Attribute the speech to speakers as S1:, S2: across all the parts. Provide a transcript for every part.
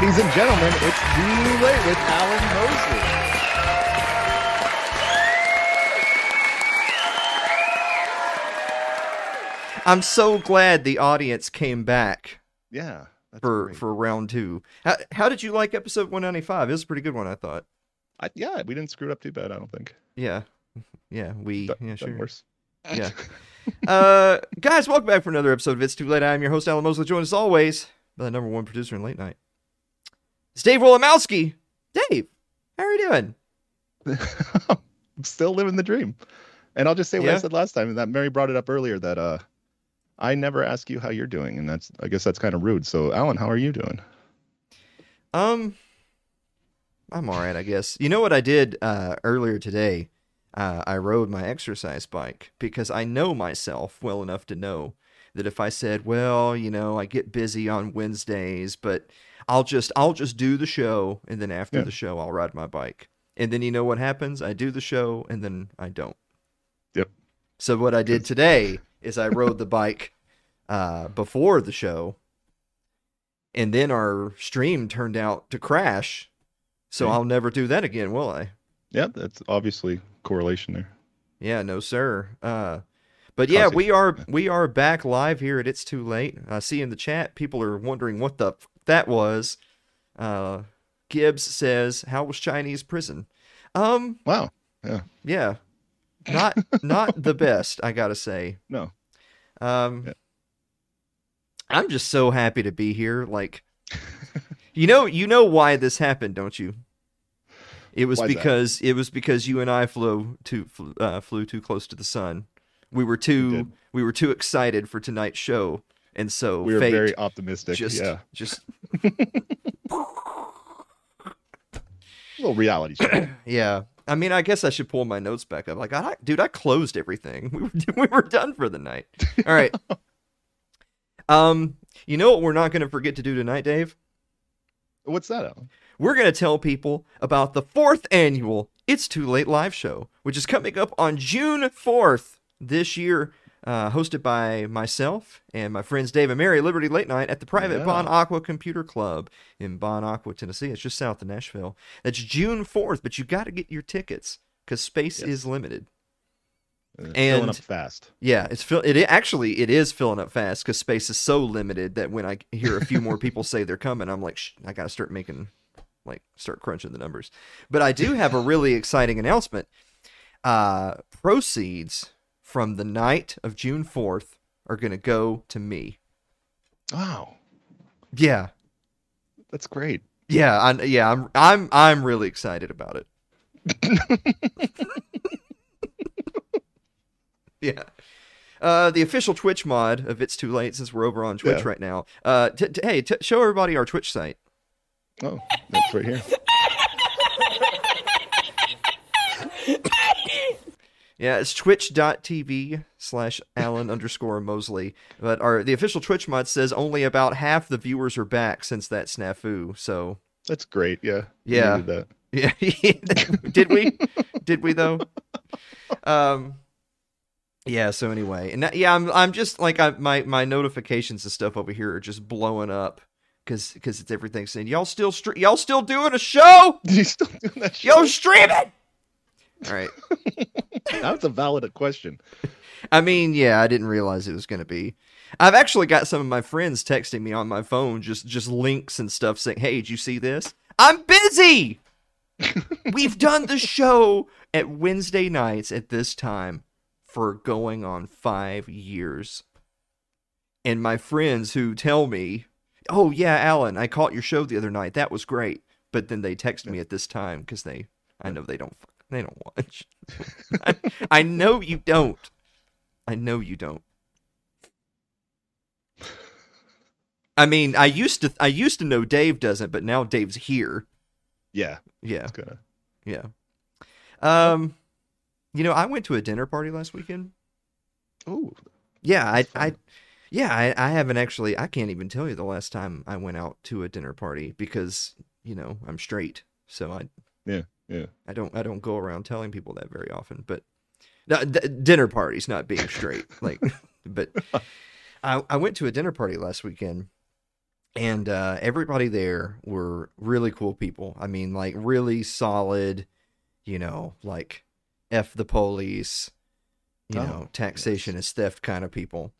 S1: Ladies and gentlemen, it's Too Late with Alan Mosley.
S2: I'm so glad the audience came back
S1: Yeah.
S2: For
S1: great.
S2: for round two. How, how did you like episode 195? It was a pretty good one, I thought.
S1: I, yeah, we didn't screw it up too bad, I don't think.
S2: Yeah, yeah, we
S1: Done-
S2: yeah sure.
S1: worse.
S2: Yeah. uh, guys, welcome back for another episode of It's Too Late. I'm your host Alan Mosley, joined as always by the number one producer in late night. It's Dave Wolomowski. Dave, how are you doing?
S1: I'm still living the dream. And I'll just say what I said last time, and that Mary brought it up earlier that uh I never ask you how you're doing, and that's I guess that's kind of rude. So Alan, how are you doing?
S2: Um, I'm all right, I guess. You know what I did uh, earlier today? Uh, I rode my exercise bike because I know myself well enough to know that if I said, "Well, you know, I get busy on Wednesdays, but I'll just I'll just do the show, and then after
S1: Yeah.
S2: the show, I'll ride my bike." And then you know what happens? I do the show, and then I don't.
S1: Yep.
S2: So what I did today is I rode the bike uh, before the show, and then our stream turned out to crash. So
S1: Hmm.
S2: I'll never do that again, will I?
S1: Yeah, that's obviously correlation there.
S2: Yeah, no sir. Uh, but yeah, we are we are back live here at It's Too Late. I see in the chat people are wondering what the that was. Uh, Gibbs says, "How was Chinese prison?" Um,
S1: Wow.
S2: yeah, Yeah. not not the best, I gotta say.
S1: No.
S2: Um,
S1: Yeah.
S2: I'm just so happy to be here. Like, you know, you know why this happened, don't you? It was
S1: Why's that?
S2: because it was because you and I flew too flew, uh, flew too close to the sun. We were too
S1: did.
S2: we were too excited for tonight's show, and so
S1: We were
S2: fate
S1: very optimistic.
S2: just
S1: yeah.
S2: just
S1: A little reality show.
S2: yeah. I mean, I guess I should pull my notes back up. Like, I, dude, I closed everything. We were we were done for the night. All right. um, you know what we're not going to forget to do tonight, Dave?
S1: What's that, Alan?
S2: We're going to tell people about the fourth annual It's Too Late live show, which is coming up on June 4th this year, uh, hosted by myself and my friends Dave and Mary, Liberty Late Night at the private
S1: Yeah.
S2: Bon Aqua Computer Club in Bon Aqua, Tennessee. It's just south of Nashville. That's June 4th, but you got to get your tickets because space
S1: Yes.
S2: is limited.
S1: Uh,
S2: And-
S1: filling up fast.
S2: Yeah, it's fill. It actually it is filling up fast because space is so limited that when I hear a few more people say they're coming, I'm like, I got to start making, like, start crunching the numbers. But I do have a really exciting announcement. Uh, proceeds from the night of June 4th are going to go to me.
S1: Wow.
S2: Yeah,
S1: That's great.
S2: yeah, I, yeah. I'm I'm I'm really excited about it. yeah. Uh, the official Twitch mod of It's Too Late, since we're over on Twitch
S1: Yeah.
S2: right now. Uh, t- t- hey, t- show everybody our Twitch site.
S1: Oh, that's right here.
S2: Yeah, it's twitch.tv slash Alan underscore Mosley. But our the official Twitch mod says only about half the viewers are back since that snafu. So
S1: That's great. Yeah.
S2: Yeah.
S1: needed that.
S2: Yeah, did we? did we though? Um, yeah. So anyway, and that, yeah, I'm I'm just like I, my my notifications and stuff over here are just blowing up because because it's everything saying y'all still stre- y'all still doing a show?
S1: You still doing that show?
S2: Yo, streaming. All right.
S1: That's a valid question.
S2: I mean, yeah, I didn't realize it was going to be. I've actually got some of my friends texting me on my phone, just just links and stuff, saying, "Hey, did you see this? I'm busy. We've done the show at Wednesday nights at this time for going on five years." And my friends who tell me, "Oh yeah, Alan, I caught your show the other night. That was great," but then they text me at this time because they, I know they don't, they don't watch. I, I know you don't. I know you don't. I mean, I used to I used to know Dave doesn't, but now Dave's here.
S1: Yeah.
S2: Yeah,
S1: gonna.
S2: yeah. Um, you know, I went to a dinner party last weekend.
S1: Oh,
S2: Yeah, I, I, yeah, I, I haven't actually. I can't even tell you the last time I went out to a dinner party because you know I'm straight, so I,
S1: Yeah, yeah.
S2: I don't, I don't go around telling people that very often. But no, d- dinner parties, not being straight, like, but I, I went to a dinner party last weekend, and uh, everybody there were really cool people. I mean, like really solid, you know, like f the police, you
S1: Oh,
S2: know, taxation is theft kind of people.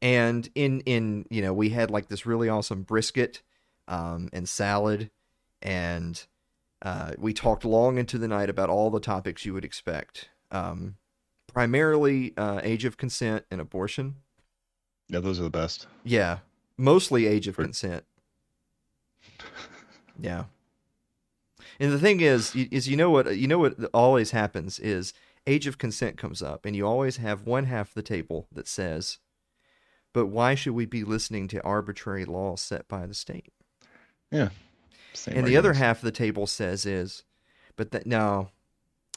S2: And in in you know, we had like this really awesome brisket, um, and salad, and uh, we talked long into the night about all the topics you would expect. Um, primarily uh, age of consent and abortion.
S1: Yeah, those are the best.
S2: Yeah, mostly age of
S1: For-
S2: consent. Yeah. And the thing is, is you know what you know what always happens is age of consent comes up, and you always have one half of the table that says, "But why should we be listening to arbitrary laws set by the state?"
S1: Same
S2: and the other half of the table says is, "But that no,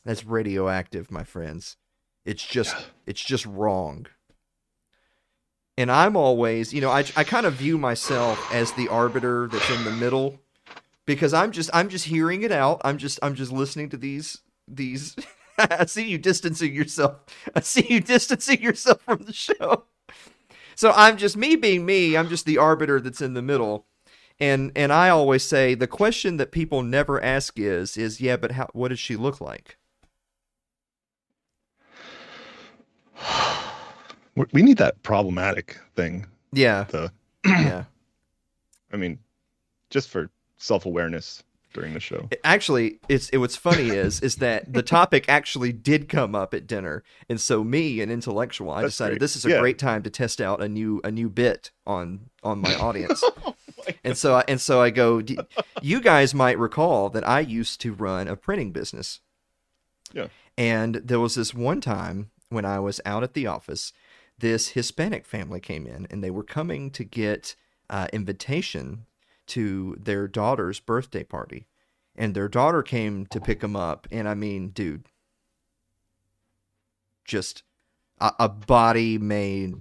S2: that's radioactive, my friends. It's just it's just wrong." And I'm always, you know, I I kind of view myself as the arbiter that's in the middle because I'm just I'm just hearing it out. I'm just I'm just listening to these these I see you distancing yourself. I see you distancing yourself from the show. So I'm just me being me, I'm just the arbiter that's in the middle. And and I always say the question that people never ask is is yeah, but how what does she look like?
S1: We- need that problematic thing.
S2: Yeah.
S1: The
S2: Yeah.
S1: I mean, just for self awareness during the show.
S2: Actually, it's it, what's funny is is that the topic actually did come up at dinner, and so me, an intellectual, I
S1: That's
S2: decided
S1: great.
S2: this is a
S1: Yeah.
S2: great time to test out a new a new bit on on my audience. and so I, and so I go, "D- you guys might recall that I used to run a printing business.
S1: Yeah.
S2: And there was this one time when I was out at the office, this Hispanic family came in and they were coming to get uh, invitation to their daughter's birthday party. And their daughter came to pick them up. And I mean, dude, just a, a body made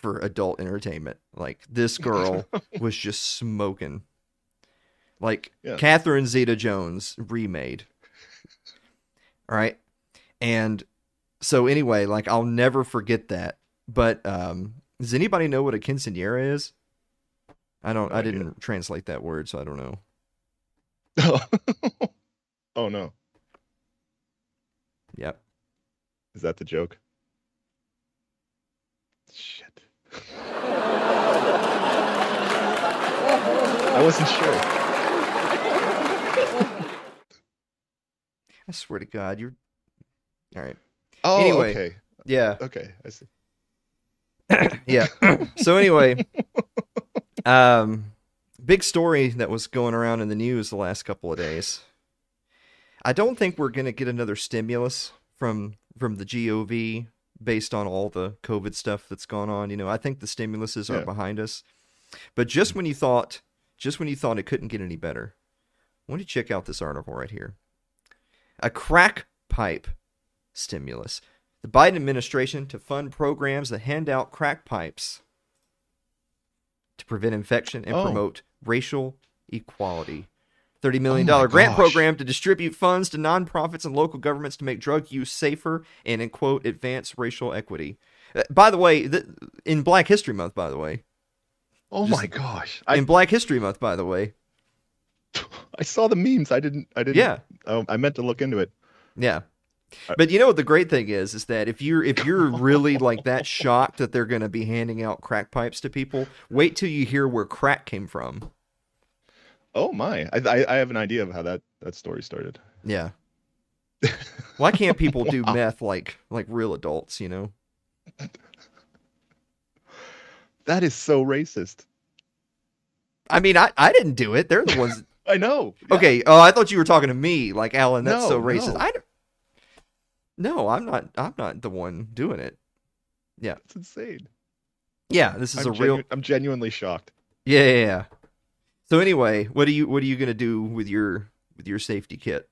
S2: for adult entertainment. Like this girl was just smoking. Like
S1: Yeah.
S2: Catherine Zeta Jones remade. All right. And so anyway, like I'll never forget that. But um does anybody know what a quinceanera is? I don't I didn't translate that word, so I don't know.
S1: oh no.
S2: Yep.
S1: Is that the joke? Shit. I wasn't sure.
S2: I swear to God, you're all right.
S1: Oh,
S2: Anyway.
S1: okay.
S2: Yeah.
S1: Okay, I see.
S2: yeah. so anyway, um, big story that was going around in the news the last couple of days. I don't think we're gonna get another stimulus from from the GOV based on all the COVID stuff that's gone on. You know, I think the stimuluses are
S1: Yeah.
S2: behind us. But just when you thought, just when you thought it couldn't get any better, why don't you check out this article right here? A crack pipe stimulus. The Biden administration to fund programs that hand out crack pipes to prevent infection and
S1: Oh.
S2: promote racial equality. $30 million
S1: Oh my
S2: grant
S1: gosh.
S2: program to distribute funds to nonprofits and local governments to make drug use safer and, in quote, advance racial equity. Uh, by the way, th- in Black History Month, by the way,
S1: Oh my gosh. I
S2: in Black History Month, by the way,
S1: I saw the memes. I didn't I didn't
S2: yeah,
S1: oh, I meant to look into it.
S2: Yeah. But you know what the great thing is is that if you're if you're really like that shocked that they're going to be handing out crack pipes to people, wait till you hear where crack came from.
S1: Oh my. I I, I have an idea of how that that story started.
S2: Yeah. Why can't people do meth like like real adults, you know?
S1: That is so racist.
S2: I mean, I I didn't do it. They're the ones
S1: I know. Yeah.
S2: Okay, oh, I thought you were talking to me, like Alan. That's so racist.
S1: no.
S2: I don't. No, I'm not. I'm not the one doing it.
S1: Yeah, it's insane.
S2: Yeah, this is
S1: I'm,
S2: a real.
S1: I'm genuinely shocked.
S2: Yeah, yeah, yeah. So anyway, what are you what are you gonna do with your with your safety kit?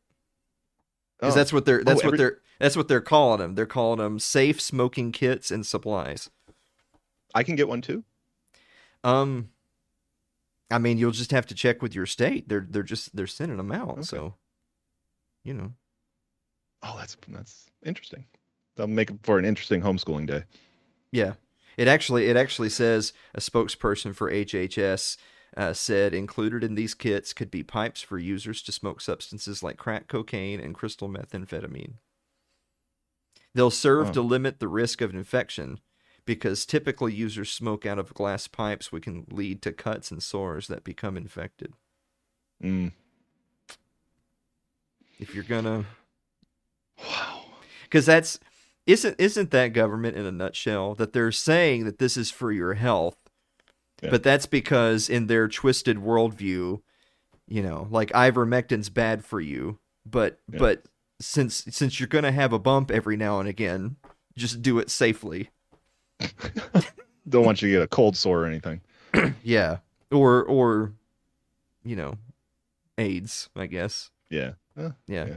S2: Because
S1: Oh,
S2: that's what they're that's what
S1: every-
S2: they're that's what they're calling them. They're calling them safe smoking kits and supplies.
S1: I can get one too.
S2: Um, I mean, you'll just have to check with your state. They're they're just they're sending them out.
S1: Okay.
S2: So, you know,
S1: Oh, that's that's interesting. That'll make for an interesting homeschooling day.
S2: yeah. It actually it actually says a spokesperson for HHS uh, said included in these kits could be pipes for users to smoke substances like crack cocaine and crystal methamphetamine. They'll serve
S1: Oh.
S2: to limit the risk of infection because typically users smoke out of glass pipes, which can lead to cuts and sores that become infected.
S1: Mm.
S2: If you're gonna
S1: Wow.
S2: because that's isn't isn't that government in a nutshell that they're saying that this is for your health
S1: Yeah.
S2: but that's because in their twisted worldview you know like ivermectin's bad for you but
S1: Yeah.
S2: but since since you're gonna have a bump every now and again just do it safely
S1: Don't want you to get a cold sore or anything.
S2: yeah or or you know aids i guess
S1: Yeah. Eh,
S2: yeah,
S1: Yeah.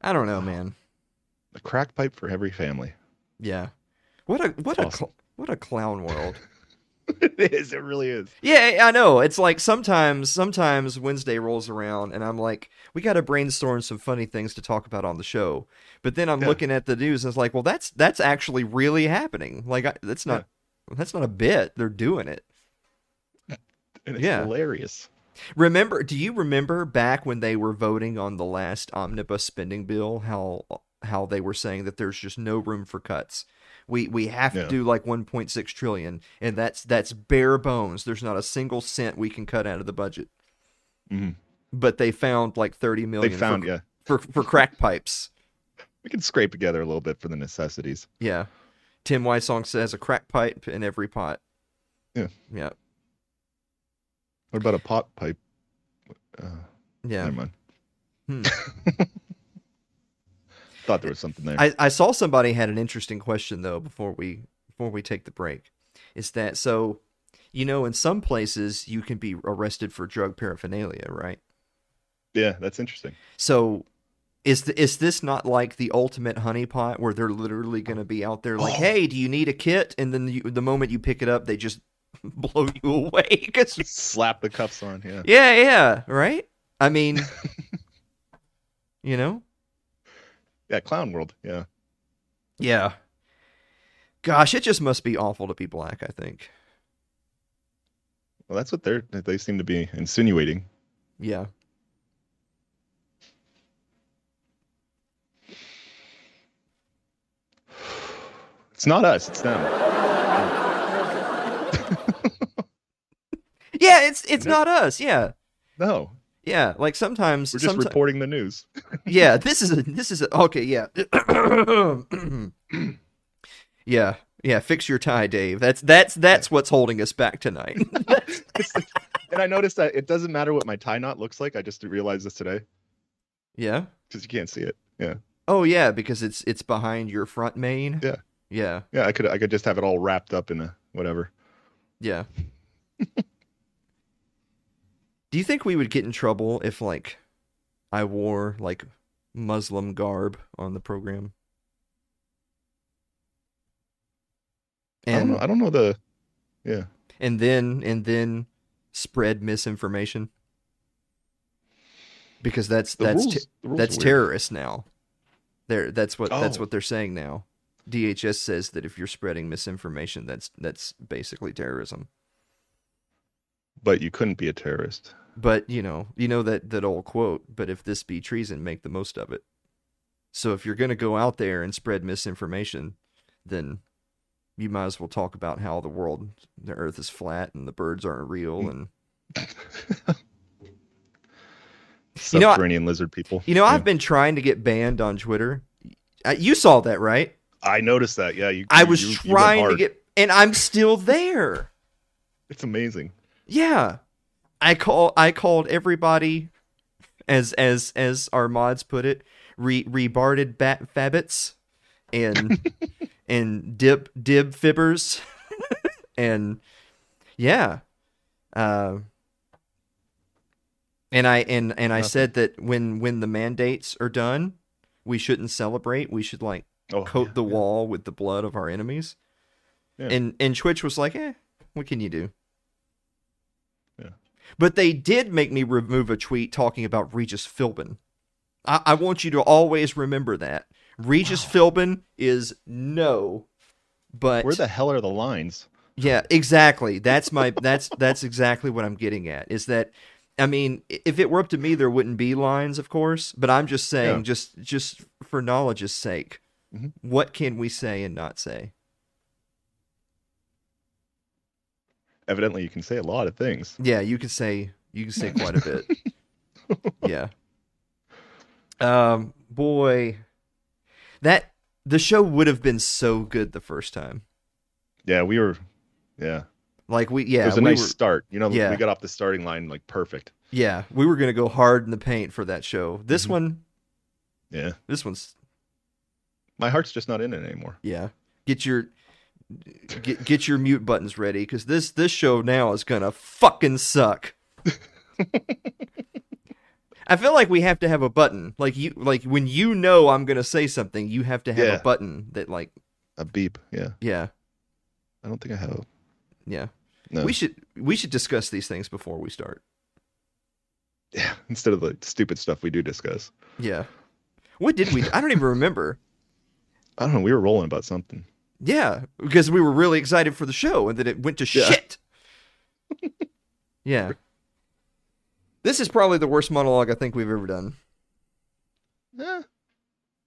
S2: i don't know man
S1: a crack pipe for every family.
S2: yeah what a what a cl- what a clown world
S1: it is. It really is.
S2: Yeah, I know. It's like sometimes sometimes Wednesday rolls around and I'm like, we got to brainstorm some funny things to talk about on the show. But then I'm
S1: Yeah.
S2: looking at the news and it's like, well, that's that's actually really happening. Like I, that's not that's not a bit. They're doing it.
S1: And it's
S2: Yeah.
S1: hilarious.
S2: Remember, do you remember back when they were voting on the last omnibus spending bill how how they were saying that there's just no room for cuts. We we have
S1: Yeah.
S2: to do like 1.6 trillion and that's that's bare bones. There's not a single cent we can cut out of the budget.
S1: Mhm.
S2: But they found like 30 million.
S1: They found
S2: for,
S1: yeah.
S2: for for crack pipes.
S1: We can scrape together a little bit for the necessities.
S2: Yeah. Tim Weissong says a crack pipe in every pot.
S1: Yeah.
S2: Yeah.
S1: What about a pot pipe? Uh,
S2: Yeah.
S1: Never mind.
S2: Hmm.
S1: Thought there was something there.
S2: I, I saw somebody had an interesting question though before we before we take the break. Is that so? You know, in some places you can be arrested for drug paraphernalia, right?
S1: yeah, that's interesting.
S2: So, is the, is this not like the ultimate honeypot where they're literally going to be out there like,
S1: Oh.
S2: "Hey, do you need a kit?" And then you, the moment you pick it up, they just blow you away. 'Cause-
S1: Slap the cuffs on. Yeah.
S2: yeah, yeah, right. I mean, you know,
S1: Yeah. Clown world. Yeah.
S2: Yeah. Gosh, it just must be awful to be black, I think.
S1: Well, that's what they're. They seem to be insinuating.
S2: Yeah.
S1: It's not us. It's them.
S2: Yeah, it's it's
S1: No.
S2: not us. Yeah.
S1: No,
S2: Yeah, like sometimes
S1: we're just
S2: someti-
S1: reporting the news.
S2: Yeah, this is a this is a okay, yeah. yeah. Yeah, fix your tie, Dave. That's that's that's what's holding us back tonight.
S1: and I noticed that it doesn't matter what my tie knot looks like. I just realized this today
S2: yeah.
S1: because you can't see it. Yeah.
S2: Oh yeah, because it's it's behind your front mane.
S1: Yeah.
S2: Yeah.
S1: Yeah. I could. I could just have it all wrapped up in a whatever.
S2: Yeah. Do you think we would get in trouble if like I wore like Muslim garb on the program?
S1: I don't
S2: And
S1: know. I don't know the. Yeah.
S2: and then and then spread misinformation? Because that's
S1: The
S2: that's
S1: rules.
S2: te- that's
S1: weird.
S2: terrorists now. They're that's what that's
S1: Oh.
S2: what they're saying now. DHS says that if you're spreading misinformation, that's that's basically terrorism.
S1: But you couldn't be a terrorist.
S2: But you know, you know that that old quote. But if this be treason, make the most of it. So if you're going to go out there and spread misinformation, then you might as well talk about how the world, the Earth is flat and the birds aren't real. Hmm. And You know,
S1: Subterranean lizard people.
S2: you know,
S1: Yeah.
S2: I've been trying to get banned on Twitter. You saw that, right?
S1: I noticed that. Yeah. You.
S2: I was
S1: you- you
S2: trying to get, and I'm still there.
S1: It's amazing.
S2: Yeah. I call I called everybody as as as our mods put it, re rebarded bat fabbits and and dib dib fibbers and yeah. Uh and I and and I
S1: Nothing.
S2: said that when when the mandates are done, we shouldn't celebrate. We should like
S1: Oh,
S2: coat
S1: yeah,
S2: the
S1: yeah.
S2: wall with the blood of our enemies.
S1: Yeah.
S2: And and Twitch was like, eh, what can you do? But they did make me remove a tweet talking about Regis Philbin. I, I want you to always remember that. Regis Philbin is no, But
S1: Where the hell are the lines?
S2: yeah, exactly. That's my that's that's exactly what I'm getting at. Is that I mean, if it were up to me, there wouldn't be lines, of course. But I'm just saying,
S1: Yeah.
S2: just just for knowledge's sake,
S1: Mhm.
S2: what can we say and not say?
S1: Evidently, you can say a lot of things.
S2: Yeah, you can say you can say quite a bit. yeah. Um, boy, that the show would have been so good the first time.
S1: Yeah, we were. Yeah,
S2: Like we, yeah, it
S1: was a
S2: we
S1: nice
S2: were,
S1: start. You know,
S2: Yeah.
S1: we got off the starting line like perfect.
S2: yeah, we were gonna go hard in the paint for that show. This
S1: Mhm.
S2: one,
S1: Yeah,
S2: this one's
S1: my heart's just not in it anymore.
S2: yeah. Get your get get your mute buttons ready because this this show now is gonna fucking suck. I feel like we have to have a button. Like you like when you know I'm gonna say something, you have to have
S1: Yeah.
S2: a button that like
S1: A beep. Yeah,
S2: yeah,
S1: I don't think I have.
S2: yeah.
S1: No.
S2: We should we should discuss these things before we start.
S1: Yeah, instead of the stupid stuff we do discuss.
S2: Yeah. What did we I don't even remember.
S1: I don't know. We were rolling about something.
S2: Yeah, because we were really excited for the show and then it went to
S1: Yeah.
S2: shit. yeah. This is probably the worst monologue I think we've ever done.
S1: Eh,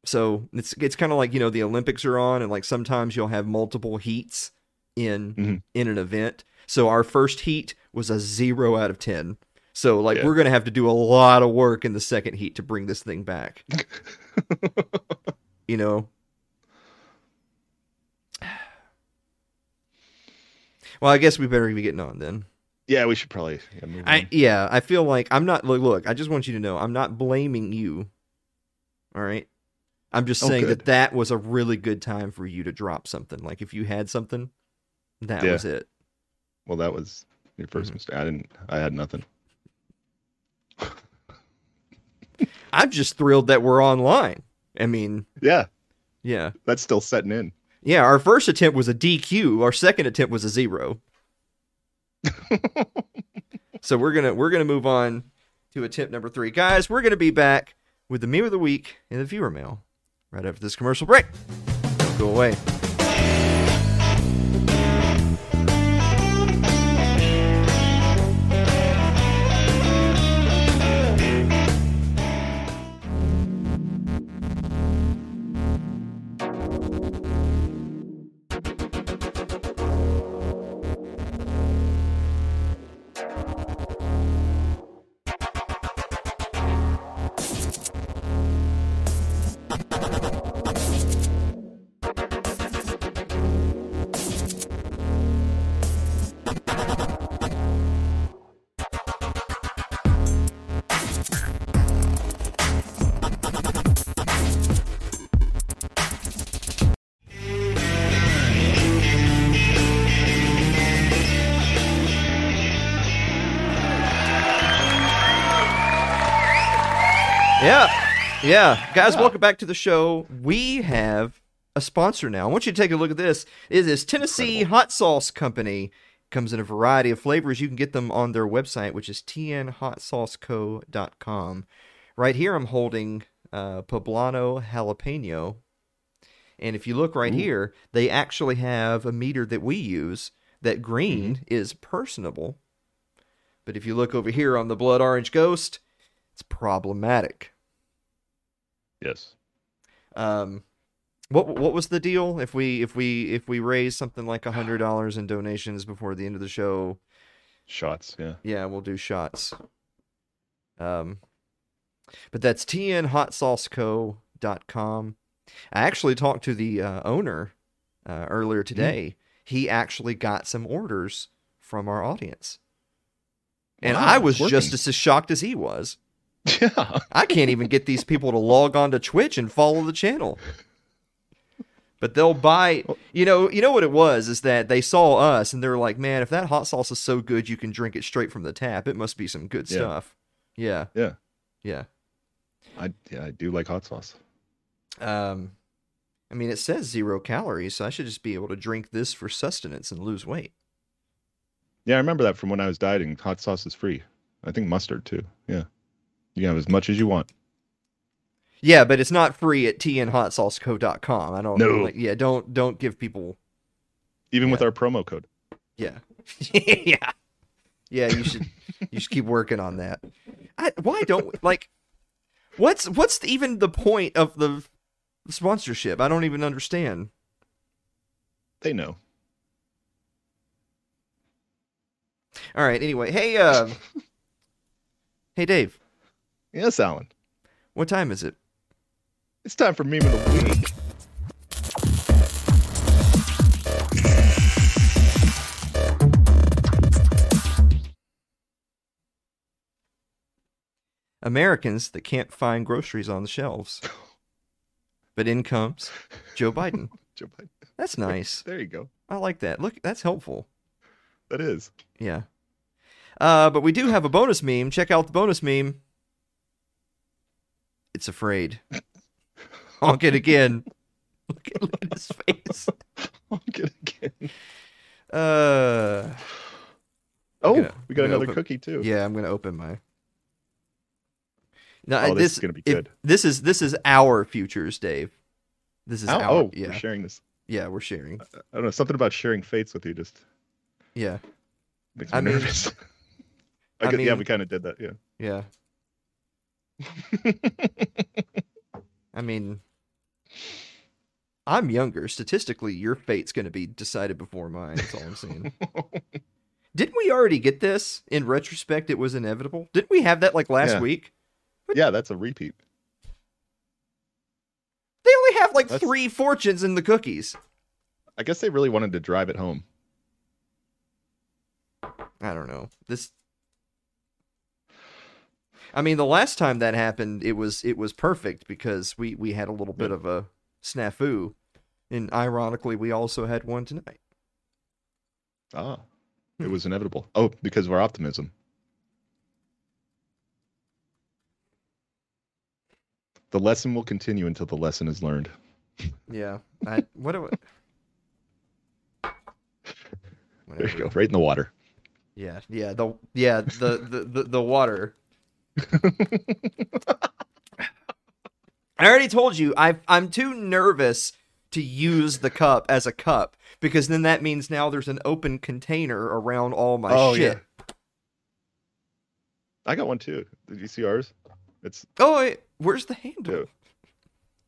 S2: So it's it's kind of like you know the Olympics are on, and like sometimes you'll have multiple heats in
S1: Mhm.
S2: in an event. So our first heat was a zero out of ten. So like
S1: Yeah.
S2: we're gonna have to do a lot of work in the second heat to bring this thing back. you know. Well, I guess we better be getting on then.
S1: yeah, we should probably yeah, move
S2: I yeah, I feel like I'm not look, look, I just want you to know I'm not blaming you. All right? I'm just
S1: Oh,
S2: saying
S1: good.
S2: that that was a really good time for you to drop something. Like if you had something, that
S1: Yeah.
S2: was it.
S1: Well, that was your 1st
S2: Mhm.
S1: mistake. I didn't. I had nothing.
S2: I'm just thrilled that we're online. I mean,
S1: Yeah,
S2: yeah.
S1: that's still setting in.
S2: Yeah, our first attempt was a DQ, our second attempt was a zero. so we're going to we're to move on to attempt number 3. Guys, we're going to be back with the meme of the week and the viewer mail right after this commercial break. Don't go away. Yeah. Guys,
S1: Yeah.
S2: welcome back to the show. We have a sponsor now. I want you to take a look at this. It is Tennessee
S1: Incredible.
S2: Hot Sauce Company. Comes in a variety of flavors. You can get them on their website, which is tnhotsauceco.com. Right here, I'm holding uh, Poblano Jalapeno. And if you look right
S1: Ooh.
S2: here, they actually have a meter that we use that green is personable. But if you look over here on the Blood Orange Ghost, it's problematic.
S1: Yes.
S2: Um, what what was the deal? If we if we if we raise something like a hundred dollars in donations before the end of the show,
S1: Shots. Yeah.
S2: yeah, we'll do shots. Um, but that's tnhotsauceco.com. I actually talked to the uh, owner uh, earlier today. He actually got some orders from our audience, and
S1: Wow,
S2: I was
S1: it's
S2: just as shocked as he was.
S1: Yeah.
S2: I can't even get these people to log on to Twitch and follow the channel. But they'll buy, you know, you know what it was is that they saw us and they were like, "Man, if that hot sauce is so good you can drink it straight from the tap, it must be some good
S1: Yeah.
S2: stuff." Yeah.
S1: Yeah.
S2: Yeah.
S1: I yeah I do like hot sauce.
S2: Um I mean, it says 0 calories, so I should just be able to drink this for sustenance and lose weight.
S1: Yeah, I remember that from when I was dieting. Hot sauce is free. I think mustard too. Yeah. You can have as much as you want.
S2: Yeah, but it's not free at tnhotsauceco.com. I don't
S1: No.
S2: like yeah, don't don't give people
S1: even with our promo code.
S2: Yeah. yeah. Yeah, you should you should keep working on that. I, why don't like what's what's even the point of the sponsorship? I don't even understand.
S1: They know.
S2: All right, anyway. Hey uh Hey Dave,
S1: Yes, Alan.
S2: what time is it?
S1: It's time for meme of the week.
S2: Americans that can't find groceries on the shelves. But in comes Joe Biden.
S1: Joe Biden.
S2: That's nice.
S1: There you go.
S2: I like that. Look, that's helpful.
S1: That is.
S2: Yeah. Uh, but we do have a bonus meme. Check out the bonus meme. It's afraid. Honk it again. Look at, look at his face.
S1: I'll it again.
S2: Uh,
S1: Oh,
S2: gonna-
S1: we got another
S2: open-
S1: cookie too.
S2: yeah, I'm gonna open my. No,
S1: Oh,
S2: I-
S1: this is gonna be
S2: if-
S1: good.
S2: This is this is our futures, Dave. This is
S1: Ow,
S2: our.
S1: oh,
S2: yeah,
S1: we're sharing this.
S2: yeah, we're sharing.
S1: I don't know. Something about sharing fates with you just
S2: Yeah,
S1: makes me
S2: I mean-
S1: nervous. I
S2: I
S1: guess, yeah,
S2: mean-
S1: we kind of did that. Yeah.
S2: yeah. I mean, I'm younger. Statistically, your fate's going to be decided before mine. That's all I'm saying. Didn't we already get this? In retrospect, it was inevitable. Didn't we have that like last
S1: Yeah.
S2: week?
S1: yeah, that's a repeat.
S2: They only have like
S1: That's-
S2: three fortunes in the cookies.
S1: I guess they really wanted to drive it home.
S2: I don't know. This. I mean, the last time that happened, it was it was perfect because we we had a little bit of a snafu, and ironically, we also had one tonight.
S1: Ah,
S2: Hmm.
S1: it was inevitable. Oh, because of our optimism. The lesson will continue until the lesson is learned.
S2: Yeah. I what do I...
S1: There you go, right in the water.
S2: Yeah, yeah, the yeah, the the the, the water. I already told you I I'm too nervous to use the cup as a cup because then that means now there's an open container around all my
S1: Oh,
S2: shit.
S1: I got one too. Did you see ours? It's
S2: Oh, wait, where's the handle?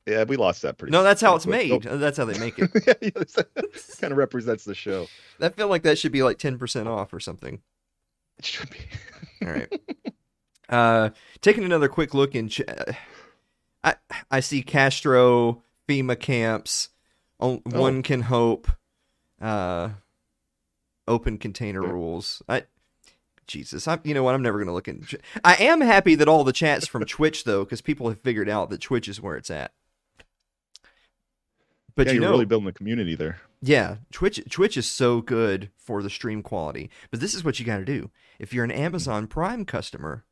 S1: Yeah. yeah, we lost that pretty.
S2: No, that's how it's made.
S1: quick.
S2: Uh, That's how they make it.
S1: Oh, yeah, kind of represents the show.
S2: I feel like that should be like 10% off or something.
S1: It should be.
S2: All right. Uh, taking another quick look in, ch- I I see Castro FEMA camps. On,
S1: Oh.
S2: One can hope. Uh, open container
S1: Yeah.
S2: rules. I. Jesus, I, you know what? I'm never gonna look in. I am happy that all the chats from Twitch though, because people have figured out that Twitch is where it's at. But
S1: yeah,
S2: you
S1: you're
S2: know,
S1: really building a community there.
S2: yeah, Twitch Twitch is so good for the stream quality. But this is what you got to do. If you're an Amazon Prime customer,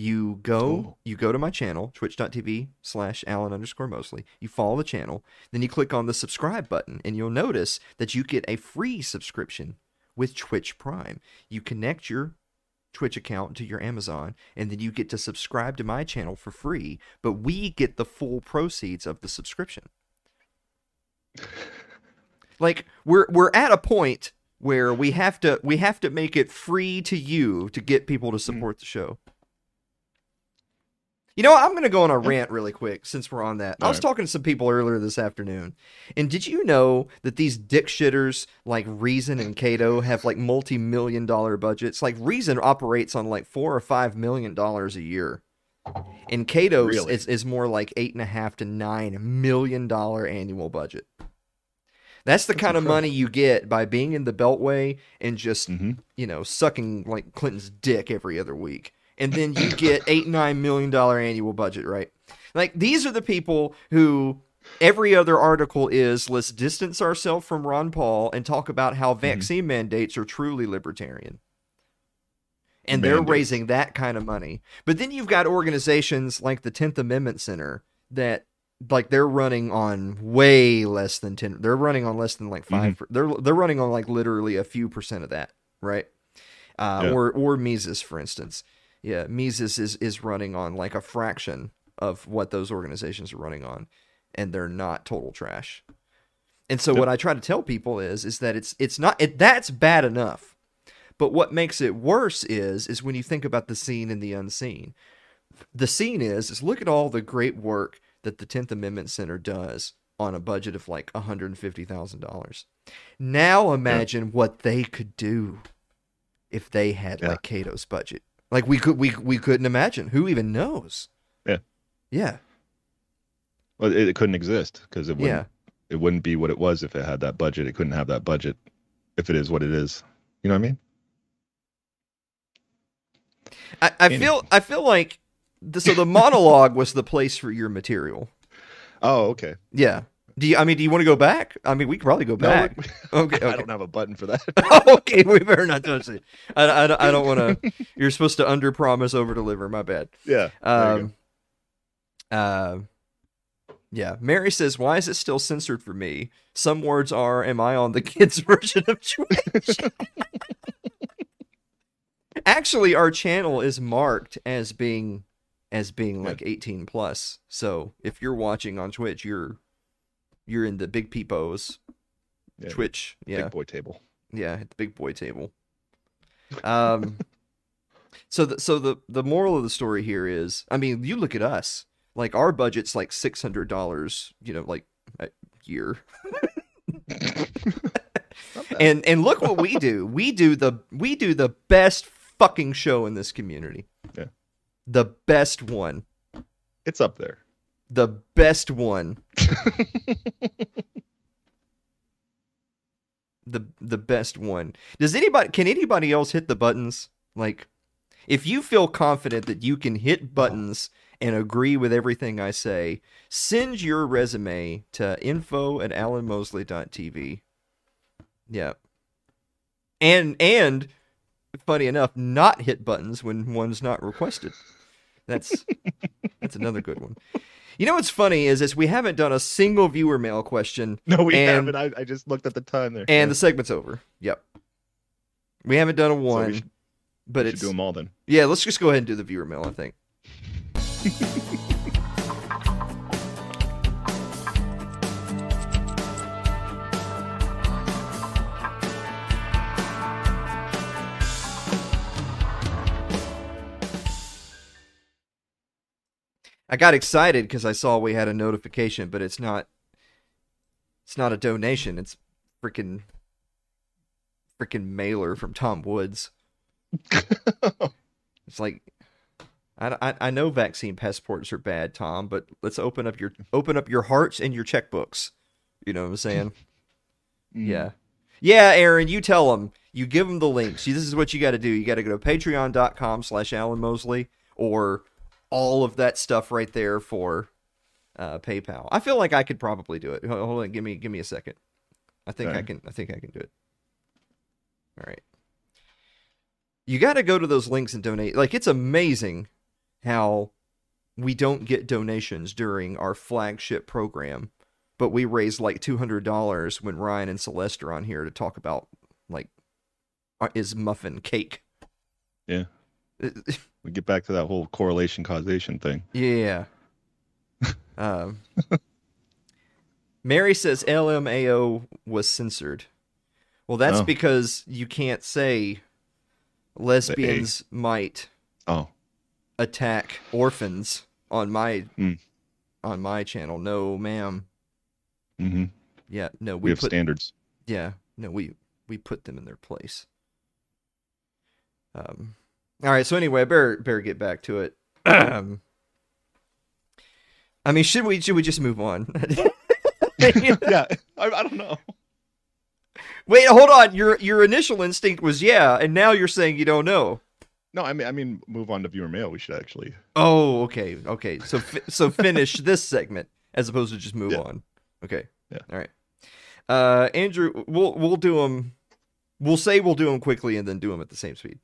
S2: you go you go to my channel, twitch.tv slash Alan underscore Mosley. You follow the channel, then you click on the subscribe button, and you'll notice that you get a free subscription with Twitch Prime. You connect your Twitch account to your Amazon, and then you get to subscribe to my channel for free, but we get the full proceeds of the subscription. Like we're we're at a point where we have to we have to make it free to you to get people to mm-hmm. support the show. You know? I'm going to go on a rant really quick since we're on that. I was
S1: Alright.
S2: talking to some people earlier this afternoon, and did you know that these dick shitters like Reason and Cato have like multi-million dollar budgets? Like Reason operates on like four or five million dollars a year, and Cato's
S1: Really?
S2: is, is more like eight and a half to nine million dollar annual budget. That's the
S1: That's
S2: kind of money you get by being in the Beltway and just
S1: hmm
S2: you know, sucking like Clinton's dick every other week. And then you get eight, nine million dollar annual budget, right? Like these are the people who every other article is let's distance ourselves from Ron Paul and talk about how
S1: Mm-hmm.
S2: vaccine mandates are truly libertarian. And they're raising that kind of money. But then you've got organizations like the 10th Amendment Center that like they're running on way less than 10 they're running on less than like 5
S1: Mm-hmm.
S2: they're they're running on like literally a few percent of that right uh,
S1: Yeah.
S2: or or Mises for instance yeah Mises is is running on like a fraction of what those organizations are running on and they're not total trash And so
S1: Yep.
S2: what I try to tell people is is that it's it's not it, that's bad enough. But what makes it worse is is when you think about the seen and the unseen. The scene is is look at all the great work that the 10th Amendment Center does on a budget of like $150,000. Now imagine what they could do if they had
S1: Yeah.
S2: like Cato's budget. Like we could we we couldn't imagine. Who even knows?
S1: Yeah.
S2: Yeah.
S1: Well, it, it couldn't exist because it wouldn't.
S2: Yeah.
S1: It wouldn't be what it was if it had that budget. It couldn't have that budget if it is what it is. You know what I mean?
S2: I, I
S1: Anyway.
S2: feel I feel like the, so the monologue was the place for your material.
S1: Oh, okay.
S2: Yeah. Do you? I mean, do you want to go back? I mean, we could probably go back.
S1: No,
S2: okay.
S1: I don't have a button for that.
S2: okay. We better not touch it. I, I, don't- I don't want to. You're supposed to under promise, over deliver. My bad.
S1: yeah.
S2: Um. Uh, yeah. Mary says, "Why is it still censored for me? Some words are. Am I on the kids' version of Twitch?" Actually, our channel is marked as being as being like 18 plus. So if you're watching on Twitch, you're you're in the big peepos
S1: Yeah,
S2: Twitch. Yeah.
S1: Big boy table.
S2: Yeah, at the big boy table. Um, so the so the the moral of the story here is, I mean, you look at us. Like our budget's like six hundred dollars, you know, like a year. And and look what we do. We do the we do the best fucking show in this community.
S1: Yeah.
S2: The best one.
S1: it's up there.
S2: The best one. the the best one. Does anybody can anybody else hit the buttons? Like if you feel confident that you can hit buttons and agree with everything I say, send your resume to info at alanmosley.tv. Yeah. And and funny enough, not hit buttons when one's not requested. That's that's another good one. You know what's funny is is we haven't done a single viewer mail question
S1: No, we
S2: And-
S1: haven't. I, I just looked at the time there.
S2: and
S1: Yeah.
S2: the segment's over. Yep. We haven't done a one,
S1: should-
S2: but
S1: We should
S2: it's
S1: do them all then.
S2: yeah. Let's just go ahead and do the viewer mail. I think. I got excited because I saw we had a notification, but it's not. It's not a donation. It's freaking, freaking mailer from Tom Woods. It's like, I, I, I know vaccine passports are bad, Tom, but let's open up your open up your hearts and your checkbooks. You know what I'm saying?
S1: Mm.
S2: Yeah. Yeah, Aaron, you tell them. You give them the links. You, this is what you got to do. You got to go to patreon.com slash Alan Mosley or all of that stuff right there for uh, PayPal. I feel like I could probably do it. Hold on. Give me, give me a second. I think I can, I think I can do it. All right. You got to go to those links and donate. Like, it's amazing how we don't get donations during our flagship program but we raised like two hundred dollars when Ryan and Celeste are on here to talk about like uh, is muffin cake.
S1: Yeah. We get back to that whole correlation causation thing.
S2: yeah. um, Mary says LMAO was censored. Well, that's
S1: Oh.
S2: because you can't say lesbians might
S1: Oh,
S2: attack orphans on my
S1: Hmm.
S2: on my channel. No, ma'am.
S1: hmm
S2: Yeah, no,
S1: we,
S2: we,
S1: have
S2: put
S1: standards.
S2: Yeah, no, we we put them in their place. Um, all right. So anyway, I better better get back to it. um, I mean, should we should we just move on?
S1: yeah, I, I don't know.
S2: Wait, hold on. Your your initial instinct was yeah, and now you're saying you don't know.
S1: No, I mean, I mean, move on to viewer mail. We should actually.
S2: Oh, okay, okay. So fi- so finish this segment as opposed to just move
S1: Yeah.
S2: on. Okay.
S1: Yeah.
S2: All right. Uh, Andrew, we'll we'll do them. We'll say we'll do them quickly and then do them at the same speed.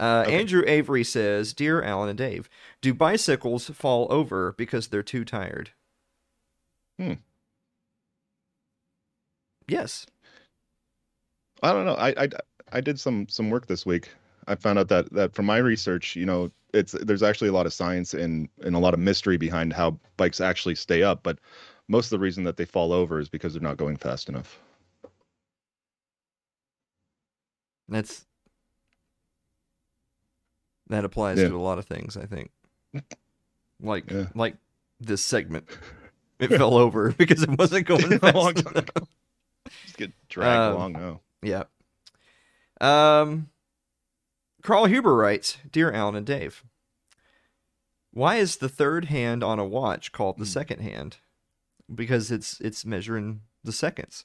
S2: Uh,
S1: Okay.
S2: Andrew Avery says, "Dear Alan and Dave, do bicycles fall over because they're too tired?"
S1: Hmm.
S2: Yes.
S1: I don't know. I, I I did some some work this week. I found out that that from my research, you know, it's there's actually a lot of science and and a lot of mystery behind how bikes actually stay up. But most of the reason that they fall over is because they're not going fast enough.
S2: That's that applies
S1: Yeah.
S2: to a lot of things, I think. Like
S1: Yeah.
S2: like this segment. It fell over because it wasn't going
S1: A
S2: fast
S1: long time. Just get dragged
S2: Um,
S1: along now.
S2: Yeah. Um, Carl Huber writes, "Dear Alan and Dave, why is the third hand on a watch called the
S1: Hmm.
S2: second hand? Because it's it's measuring the seconds.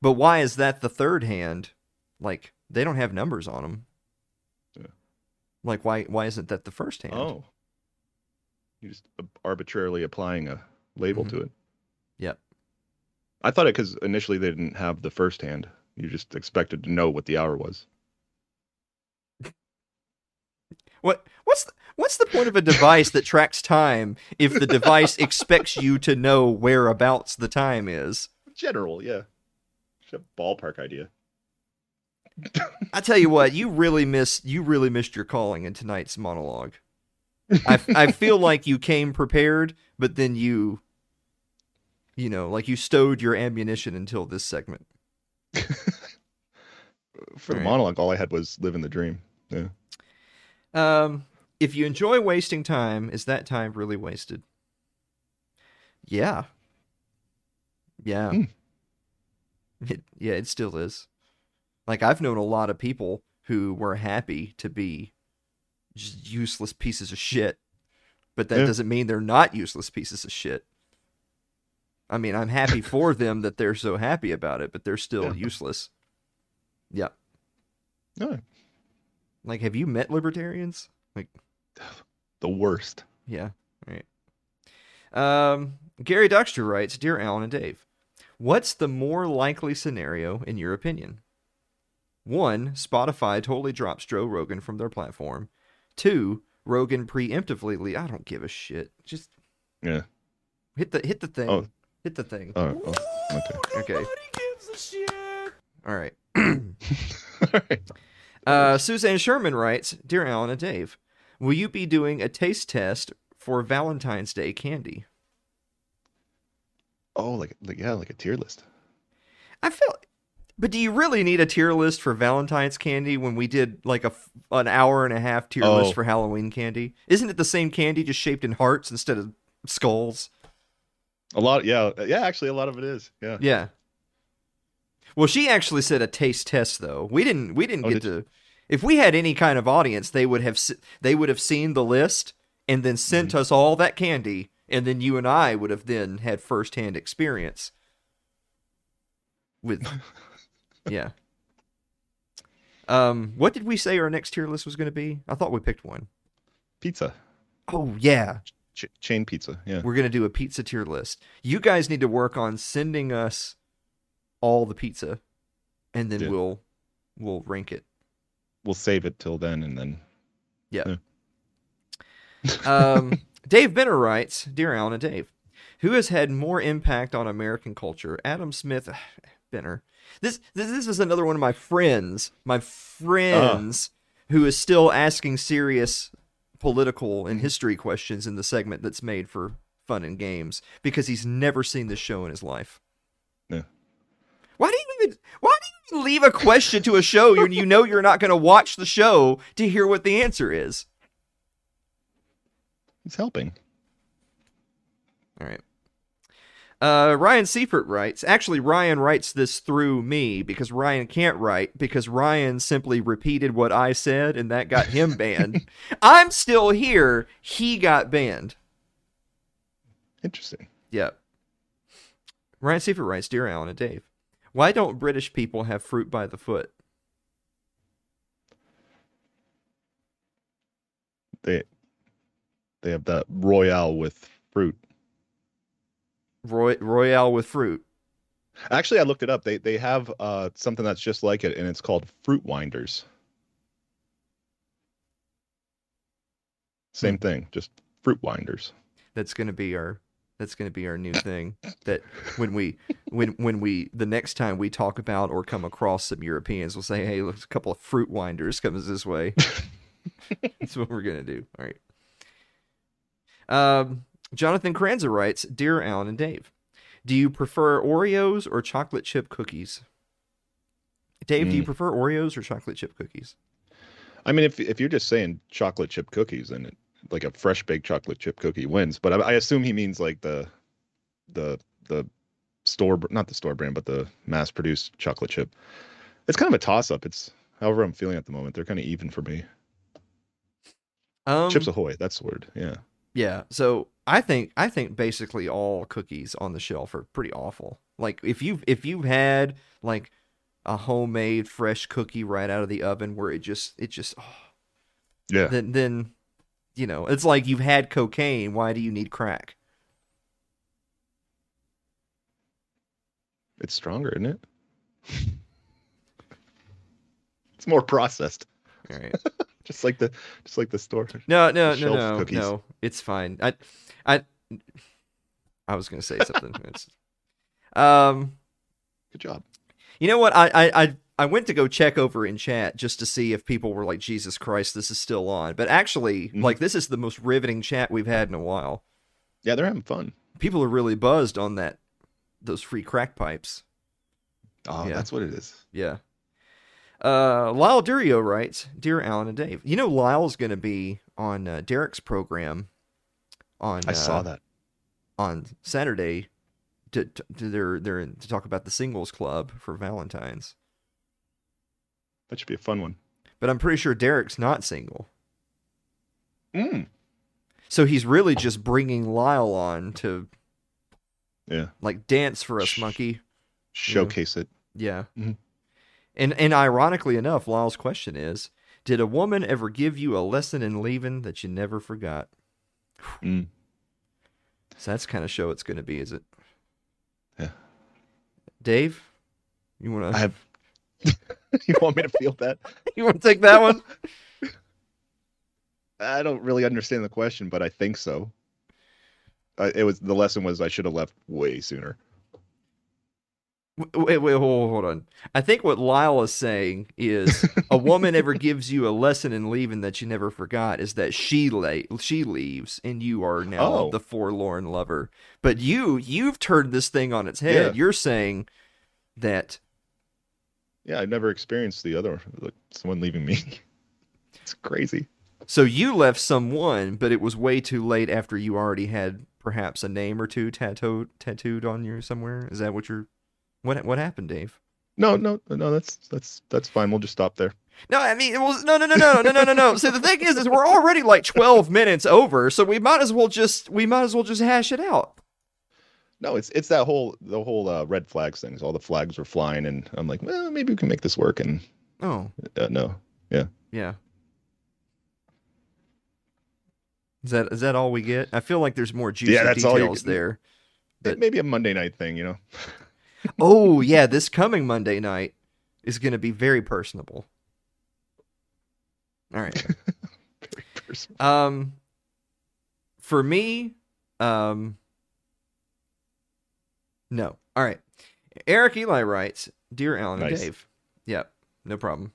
S2: But why is that the third hand? Like they don't have numbers on them. Like why why isn't that the first hand?
S1: Oh. you're just arbitrarily applying a label
S2: Mhm.
S1: to it.
S2: Yep.
S1: I thought it because initially they didn't have the first hand. You just expected to know what the hour was.
S2: What what's the, what's the point of a device that tracks time if the device expects you to know whereabouts the time is?
S1: General, yeah. Just a ballpark idea.
S2: I tell you what, you really missed you really missed your calling in tonight's monologue. I I feel like you came prepared, but then you you know, like you stowed your ammunition until this segment.
S1: For the
S2: Right.
S1: monologue, all I had was living the dream. Yeah.
S2: Um if you enjoy wasting time, is that time really wasted? Yeah. Yeah.
S1: Hmm.
S2: It, yeah, it still is. Like I've known a lot of people who were happy to be just useless pieces of shit, but that
S1: Yeah.
S2: doesn't mean they're not useless pieces of shit. I mean, I'm happy for them that they're so happy about it, but they're still
S1: Yeah.
S2: useless. Yeah.
S1: No,
S2: Like, have you met libertarians?
S1: Like, the worst.
S2: Yeah, right. Um, Gary Duxter writes, "Dear Alan and Dave, what's the more likely scenario in your opinion? One, Spotify totally drops Joe Rogan from their platform. Two, Rogan preemptively. Le- I don't give a shit. Just
S1: Yeah.
S2: hit the hit the thing.
S1: Oh.
S2: Hit the thing.
S1: Oh, oh okay.
S2: Okay. All right.
S1: All right.
S2: Uh, Suzanne Sherman writes, "Dear Alan and Dave, will you be doing a taste test for Valentine's Day candy?"
S1: Oh, like, like yeah, like a tier list.
S2: I feel, but do you really need a tier list for Valentine's candy when we did like a an hour and a half tier
S1: Oh.
S2: list for Halloween candy? Isn't it the same candy just shaped in hearts instead of skulls?
S1: A lot, yeah, yeah. Actually, a lot of it is. Yeah.
S2: Yeah. Well, she actually said a taste test though. We didn't. We didn't
S1: Oh,
S2: get
S1: did
S2: to. If we had any kind of audience, they would have. They would have seen the list and then sent
S1: Mm-hmm.
S2: us all that candy, and then you and I would have then had firsthand experience with. yeah. Um. What did we say our next tier list was going to be? I thought we picked one.
S1: Pizza,
S2: Oh yeah,
S1: Ch- chain pizza. Yeah.
S2: we're going to do a pizza tier list. You guys need to work on sending us all the pizza, and then
S1: Yeah.
S2: we'll we'll rank it.
S1: We'll save it till then, and then Yeah.
S2: Um, Dave Benner writes, "Dear Alan and Dave, who has had more impact on American culture, Adam Smith, Benner? This this, this is another one of my friends, my uh-huh. friends, who is still asking serious political and history questions in the segment that's made for fun and games because he's never seen this show in his life.
S1: Yeah.
S2: Why do you even why do you even leave a question to a show when you know you're not going to watch the show to hear what the answer is?
S1: he's helping.
S2: All right. Uh, Ryan Seifert writes. Actually, Ryan writes this through me because Ryan can't write because Ryan simply repeated what I said and that got him banned. I'm still here. He got banned.
S1: Interesting.
S2: Yep. Ryan Seifert writes, Dear Alan and Dave, why don't British people have fruit by the foot?
S1: They they have that royale with fruit.
S2: Roy- Royale with fruit.
S1: Actually, I looked it up. They they have uh, something that's just like it, and it's called fruit winders. Same thing, just fruit winders.
S2: That's gonna be our that's gonna be our new thing. That when we when when we the next time we talk about or come across some Europeans, we'll say, "Hey, look, a couple of fruit winders comes this way." That's what we're gonna do. All right. Um, Jonathan Kranzer writes, "Dear Alan and Dave, Do you prefer Oreos or chocolate chip cookies? Dave, do you
S1: Mm.
S2: prefer Oreos or chocolate chip cookies?
S1: I mean, if if you're just saying chocolate chip cookies, then it, like a fresh baked chocolate chip cookie wins. But I, I assume he means like the the the store, not the store brand, but the mass produced chocolate chip. It's kind of a toss up. It's however I'm feeling at the moment. They're kind of even for me.
S2: Um,
S1: Chips Ahoy, that's the word. Yeah.
S2: Yeah, so I think I think basically all cookies on the shelf are pretty awful. Like if you if you've had like a homemade fresh cookie right out of the oven where it just it just oh,
S1: Yeah.
S2: then then you know it's like you've had cocaine. Why do you need crack?
S1: It's stronger, isn't it? it's more processed.
S2: All right.
S1: Just like the just like the store.
S2: No, no, no, no,
S1: cookies.
S2: no. It's fine. I, I, I was gonna say something. It's- um,
S1: Good job.
S2: you know what? I, I, I, I went to go check over in chat just to see if people were like, Jesus Christ, this is still on. But actually,
S1: Mhm.
S2: like, this is the most riveting chat we've had in a while.
S1: Yeah, they're having fun.
S2: People are really buzzed on that, those free crack pipes.
S1: Oh,
S2: Yeah.
S1: that's what it is.
S2: Yeah. Uh, Lyle Durio writes, "Dear Alan and Dave, you know Lyle's going to be on uh, Derek's program on
S1: I saw
S2: uh,
S1: that.
S2: on Saturday to, to, to they're, they're to talk about the singles club for Valentine's.
S1: That should be a fun one.
S2: But I'm pretty sure Derek's not single,
S1: Mm.
S2: so he's really just bringing Lyle on to
S1: Yeah.
S2: like dance for us,
S1: Shh.
S2: monkey.
S1: Showcase it.
S2: Yeah.
S1: Mhm.
S2: And and ironically enough, Lyle's question is, did a woman ever give you a lesson in leaving that you never forgot?
S1: Mm.
S2: So that's kind of show it's going to be, is it?
S1: Yeah.
S2: Dave, you want to?
S1: I have. you want me to feel that?
S2: you want to take that one?
S1: I don't really understand the question, but I think so. Uh, it was the lesson was I should have left way sooner.
S2: Wait, wait, hold, on. I think what Lyle is saying is a woman ever gives you a lesson in leaving that you never forgot is that she la- she leaves and you are now
S1: Oh.
S2: the forlorn lover. But you you've turned this thing on its head.
S1: Yeah.
S2: You're saying that
S1: Yeah, I never experienced the other like someone leaving me. it's crazy.
S2: so you left someone, but it was way too late after you already had perhaps a name or two tattooed tattooed on you somewhere. Is that what you're what what happened, Dave?
S1: No, no, no. That's that's that's fine. We'll just stop there.
S2: No, I mean, it was no, no, no, no, no, no, no, no. So the thing is, is we're already like twelve minutes over, so we might as well just we might as well just hash it out.
S1: No, it's it's that whole the whole uh, red flags things. All the flags were flying, and I'm like, well, maybe we can make this work. And
S2: Oh,
S1: uh, no,
S2: yeah. Yeah. Is that is that all we get? I feel like there's more juicy
S1: Yeah, that's all you
S2: details
S1: get.
S2: there. But-
S1: maybe a Monday night thing, you know.
S2: Oh yeah, this coming Monday night is going to be very personable. All right. Um, for me, um, no. All right. Eric Eli writes, "Dear Alan and Dave, yep, no problem.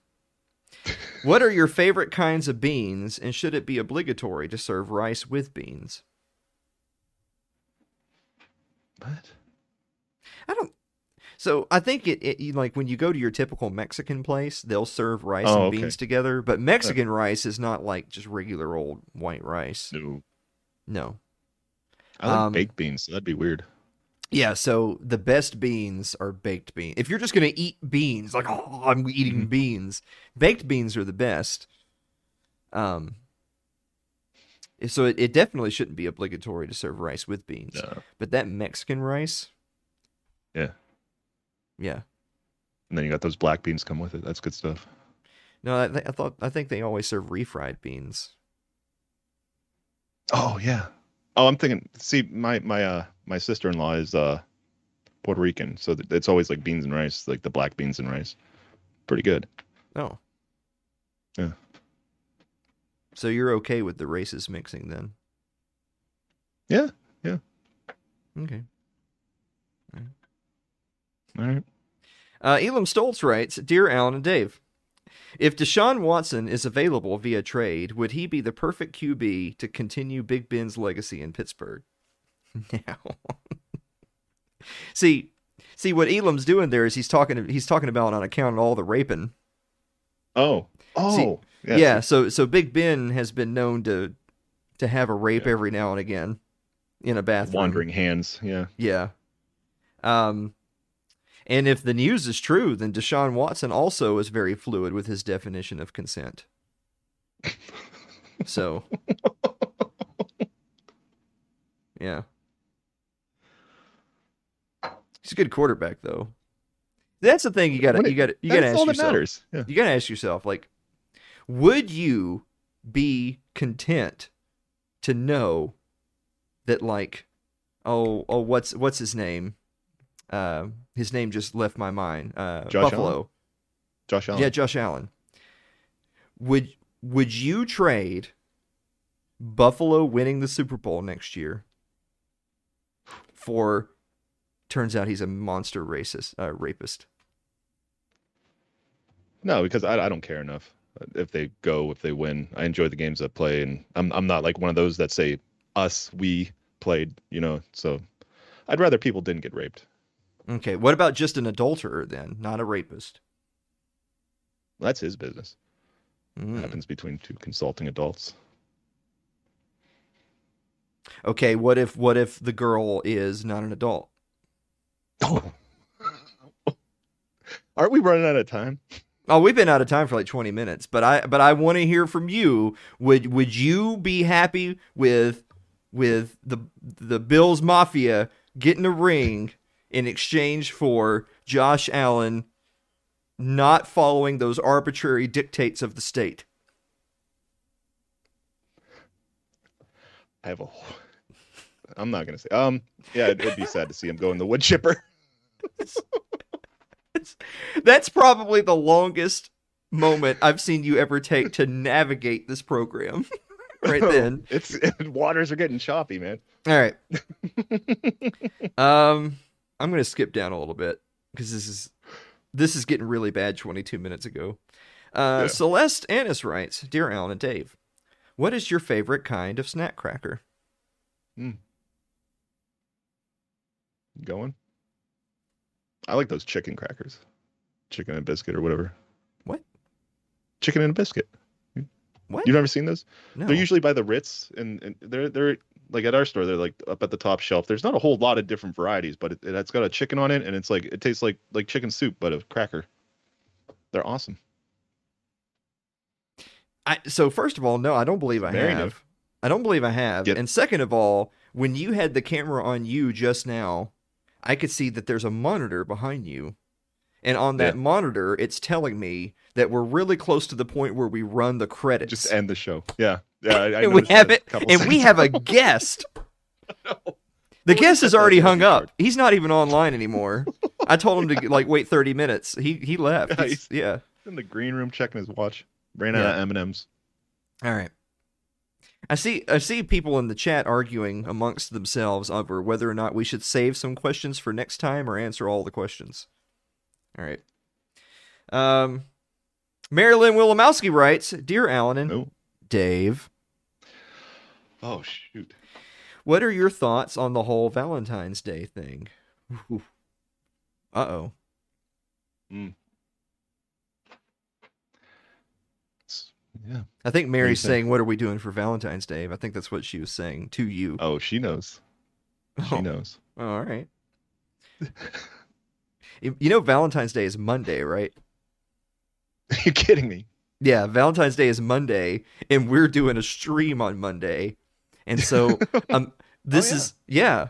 S2: what are your favorite kinds of beans, and should it be obligatory to serve rice with beans?
S1: What?
S2: I don't. So I think it, it like when you go to your typical Mexican place, they'll serve rice
S1: Oh,
S2: and
S1: okay.
S2: beans together, but Mexican rice is not like just regular old white rice.
S1: No.
S2: No.
S1: I like
S2: Um,
S1: baked beans. So that'd be weird.
S2: Yeah, so the best beans are baked beans. If you're just gonna eat beans, like oh, I'm eating
S1: Mhm.
S2: beans, baked beans are the best. Um, so it, it definitely shouldn't be obligatory to serve rice with beans.
S1: No.
S2: But that Mexican rice,
S1: Yeah.
S2: Yeah.
S1: And then you got those black beans come with it. That's good stuff.
S2: No, I, th- I thought I think they always serve refried beans.
S1: Oh yeah. Oh, I'm thinking. See, my my uh my sister in law is uh Puerto Rican, so th- it's always like beans and rice, like the black beans and rice. Pretty good.
S2: Oh,
S1: Yeah.
S2: So you're okay with the races mixing then?
S1: Yeah, yeah.
S2: Okay.
S1: All right.
S2: Uh, Elam Stoltz writes, "Dear Alan and Dave, if Deshaun Watson is available via trade, would he be the perfect QB to continue Big Ben's legacy in Pittsburgh?" Now, see, see what Elam's doing there is he's talking he's talking about on account of all the raping.
S1: Oh, oh,
S2: yeah.
S1: yeah.
S2: so so Big Ben has been known to to have a rape
S1: Yeah.
S2: every now and again in a bathroom.
S1: Wandering hands. Yeah.
S2: Yeah. Um, and if the news is true, then Deshaun Watson also is very fluid with his definition of consent. So, yeah. He's a good quarterback, though. That's the thing you got to you got you got to ask yourself.
S1: Yeah.
S2: You got to ask yourself, like, would you be content to know that, like, oh, oh, what's what's his name? Uh, his name just left my mind. Uh,
S1: Josh
S2: Buffalo.
S1: Josh Allen.
S2: Yeah, Josh Allen. Would would you trade Buffalo winning the Super Bowl next year for? Turns out he's a monster racist, uh, rapist.
S1: No, because I, I don't care enough uh, if they go, if they win. I enjoy the games that play, and I'm I'm not like one of those that say us, we played, you know. So I'd rather people didn't get raped.
S2: Okay, what about just an adulterer then, not a rapist?
S1: That's his business.
S2: Mm.
S1: happens between two consulting adults.
S2: Okay, what if what if the girl is not an adult?
S1: Oh. Aren't we running out of time?
S2: Oh, we've been out of time for like 20 minutes, but I but I want to hear from you. Would would you be happy with with the the Bills Mafia getting a ring in exchange for Josh Allen not following those arbitrary dictates of the state?
S1: I have a. whole- I'm not gonna say. Um, yeah, it'd, it'd be sad to see him go in the wood chipper.
S2: That's probably the longest moment I've seen you ever take to navigate this program. right then.
S1: it's it, waters are getting choppy, man.
S2: All right. um, I'm gonna skip down a little bit because this is this is getting really bad. 22 minutes ago. Uh,
S1: Yeah.
S2: Celeste Annis writes, "Dear Alan and Dave, what is your favorite kind of snack cracker?"
S1: Going. I like those chicken crackers, chicken and biscuit or whatever.
S2: What?
S1: Chicken and biscuit.
S2: What?
S1: You've never seen those?
S2: No.
S1: They're usually by the Ritz, and, and they're they're like at our store. They're like up at the top shelf. There's not a whole lot of different varieties, but it, it's got a chicken on it, and it's like it tastes like like chicken soup, but a cracker. They're awesome.
S2: I, so first of all, no, I don't believe I have. I don't believe I have.
S1: Get-
S2: And second of all, when you had the camera on you just now, I could see that there's a monitor behind you. And on that
S1: Yeah.
S2: monitor, it's telling me that we're really close to the point where we run the credits.
S1: Just end the show. Yeah, yeah. I, I
S2: and we have
S1: a
S2: it, and we have a guest. The guest is already hung up. He's not even online anymore. I told him to like wait 30 minutes. He he left.
S1: Yeah,
S2: He's- yeah.
S1: in the green room checking his watch. Ran out
S2: Yeah.
S1: of M and M's.
S2: All right. I see I see people in the chat arguing amongst themselves over whether or not we should save some questions for next time or answer all the questions. All right. Um Marilyn Wilimowski writes, "Dear Alan and
S1: Oh,
S2: Dave,
S1: oh shoot.
S2: what are your thoughts on the whole Valentine's Day thing?" Uh-oh. Mm.
S1: It's- Yeah.
S2: I think Mary's
S1: think?
S2: saying, "What are we doing for Valentine's Day?" I think that's what she was saying to you.
S1: Oh, she knows. She
S2: Oh,
S1: knows.
S2: Oh, all right. You you know Valentine's Day is Monday, right?
S1: Are you kidding me?
S2: Yeah, Valentine's Day is Monday, and we're doing a stream on Monday, and so um, this
S1: yeah.
S2: is yeah,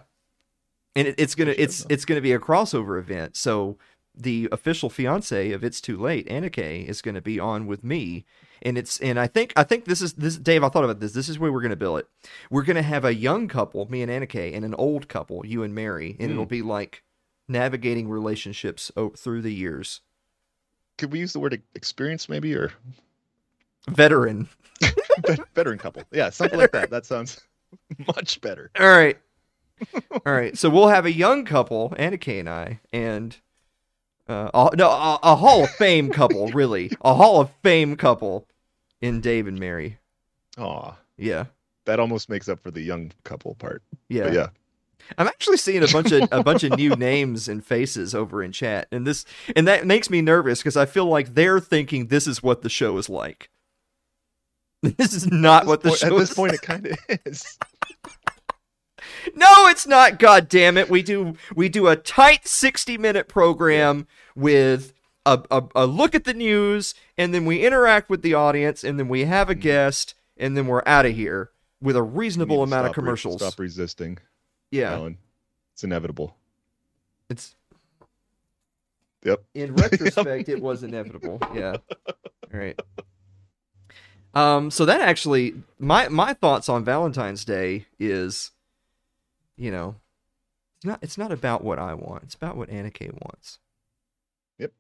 S2: and it, it's gonna
S1: should
S2: it's
S1: know.
S2: it's gonna be a crossover event. So the official fiance of It's Too Late, Annika, is gonna be on with me, and it's and I think I think this is this Dave. I thought about this. This is where we're gonna bill it. We're gonna have a young couple, me and Annika, and an old couple, you and Mary, and
S1: Hmm.
S2: it'll be like navigating relationships through the years.
S1: Could we use the word experience maybe or
S2: Veteran.
S1: Veteran couple? Yeah, something like that. That sounds much better.
S2: All right. All right. So we'll have a young couple, Annika and I, and uh, a, no, a, a Hall of Fame couple, really, a Hall of Fame couple in Dave and Mary.
S1: Aw,
S2: Yeah,
S1: that almost makes up for the young couple part.
S2: yeah.
S1: But yeah,
S2: I'm actually seeing a bunch of a bunch of new names and faces over in chat, and this and that makes me nervous because I feel like they're thinking this is what the show is like. This is not
S1: At
S2: what the
S1: point-
S2: show
S1: at this
S2: is
S1: point, it kind of is.
S2: No, it's not. God damn it! We do we do a tight sixty minute program with a, a a look at the news, and then we interact with the audience, and then we have a
S1: Mhm.
S2: guest, and then we're out of here with a reasonable amount of
S1: stop re-
S2: commercials.
S1: stop resisting,
S2: yeah,
S1: Alan. It's inevitable.
S2: it's
S1: Yep.
S2: in retrospect, it was inevitable. Yeah. All right. Um. So that actually, my my thoughts on Valentine's Day is, you know, it's not it's not about what I want. It's about what Annika wants. Yep.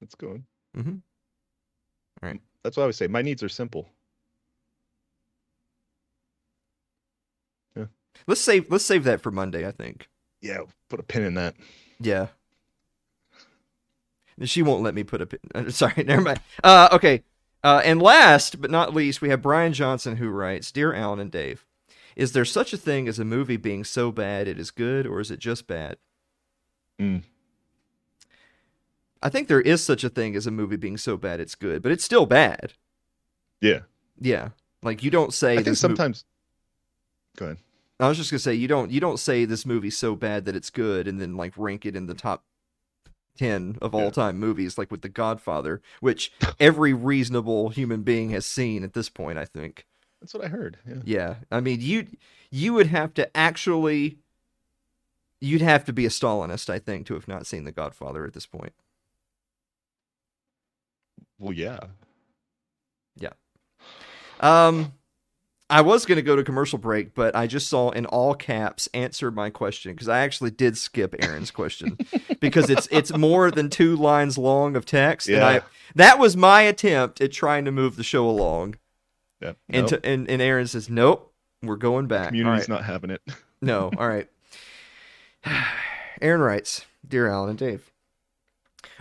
S1: It's going.
S2: Mhm. All right.
S1: That's what I always say. My needs are simple.
S2: Let's save let's save that for Monday. I think.
S1: Yeah, put a pin in that.
S2: Yeah. She won't let me put a pin. uh, Sorry, never mind. Uh, okay. Uh, and last but not least, we have Brian Johnson who writes Dear Alan and Dave, is there such a thing as a movie being so bad it is good, or is it just bad?
S1: Mm.
S2: I think there is such a thing as a movie being so bad it's good, but it's still bad.
S1: Yeah,
S2: Yeah. Like you don't say
S1: I think
S2: this mo-
S1: sometimes. Go ahead.
S2: I was just gonna say you don't you don't say this movie's so bad that it's good and then like rank it in the top ten of all
S1: Yeah.
S2: time movies like with The Godfather, which every reasonable human being has seen at this point, I think.
S1: That's what I heard. Yeah.
S2: Yeah. I mean you you would have to actually you'd have to be a Stalinist, I think, to have not seen The Godfather at this point.
S1: Well, yeah. Yeah.
S2: Um I was going to go to commercial break, but I just saw in all caps answer my question because I actually did skip Aaron's question because it's it's more than two lines long of text, and I that was my attempt at trying to move the show along.
S1: Yeah.
S2: And
S1: Nope.
S2: to, and, and Aaron says, "Nope, we're going back."
S1: Community's
S2: right.
S1: not having it.
S2: No, all right. Aaron writes, Dear Alan and Dave,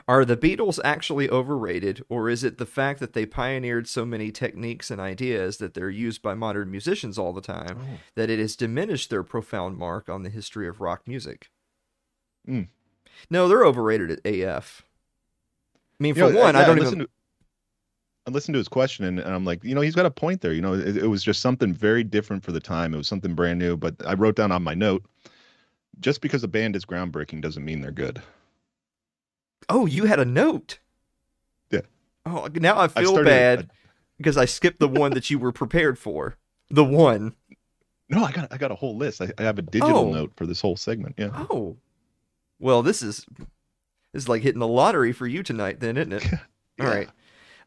S2: are the Beatles actually overrated, or is it the fact that they pioneered so many techniques and ideas that they're used by modern musicians all the time
S1: Oh.
S2: that it has diminished their profound mark on the history of rock music?
S1: Mm.
S2: No, they're overrated at AF. I mean, for
S1: You know,
S2: one, I
S1: yeah,
S2: don't
S1: listened
S2: even.
S1: To, I listened to his question and, and I'm like, you know, he's got a point there. You know, it, it was just something very different for the time. It was something brand new. But I wrote down on my note, just because a band is groundbreaking doesn't mean they're good.
S2: Oh, you had a note.
S1: Yeah.
S2: Oh, now I
S1: I
S2: feel
S1: started-
S2: bad because I skipped the one that you were prepared for. The one.
S1: No, I got I got a whole list. I, I have a digital
S2: Oh.
S1: note for this whole segment. Yeah.
S2: Oh, well, this is this is like hitting the lottery for you tonight, then, isn't it? All
S1: Yeah.
S2: right.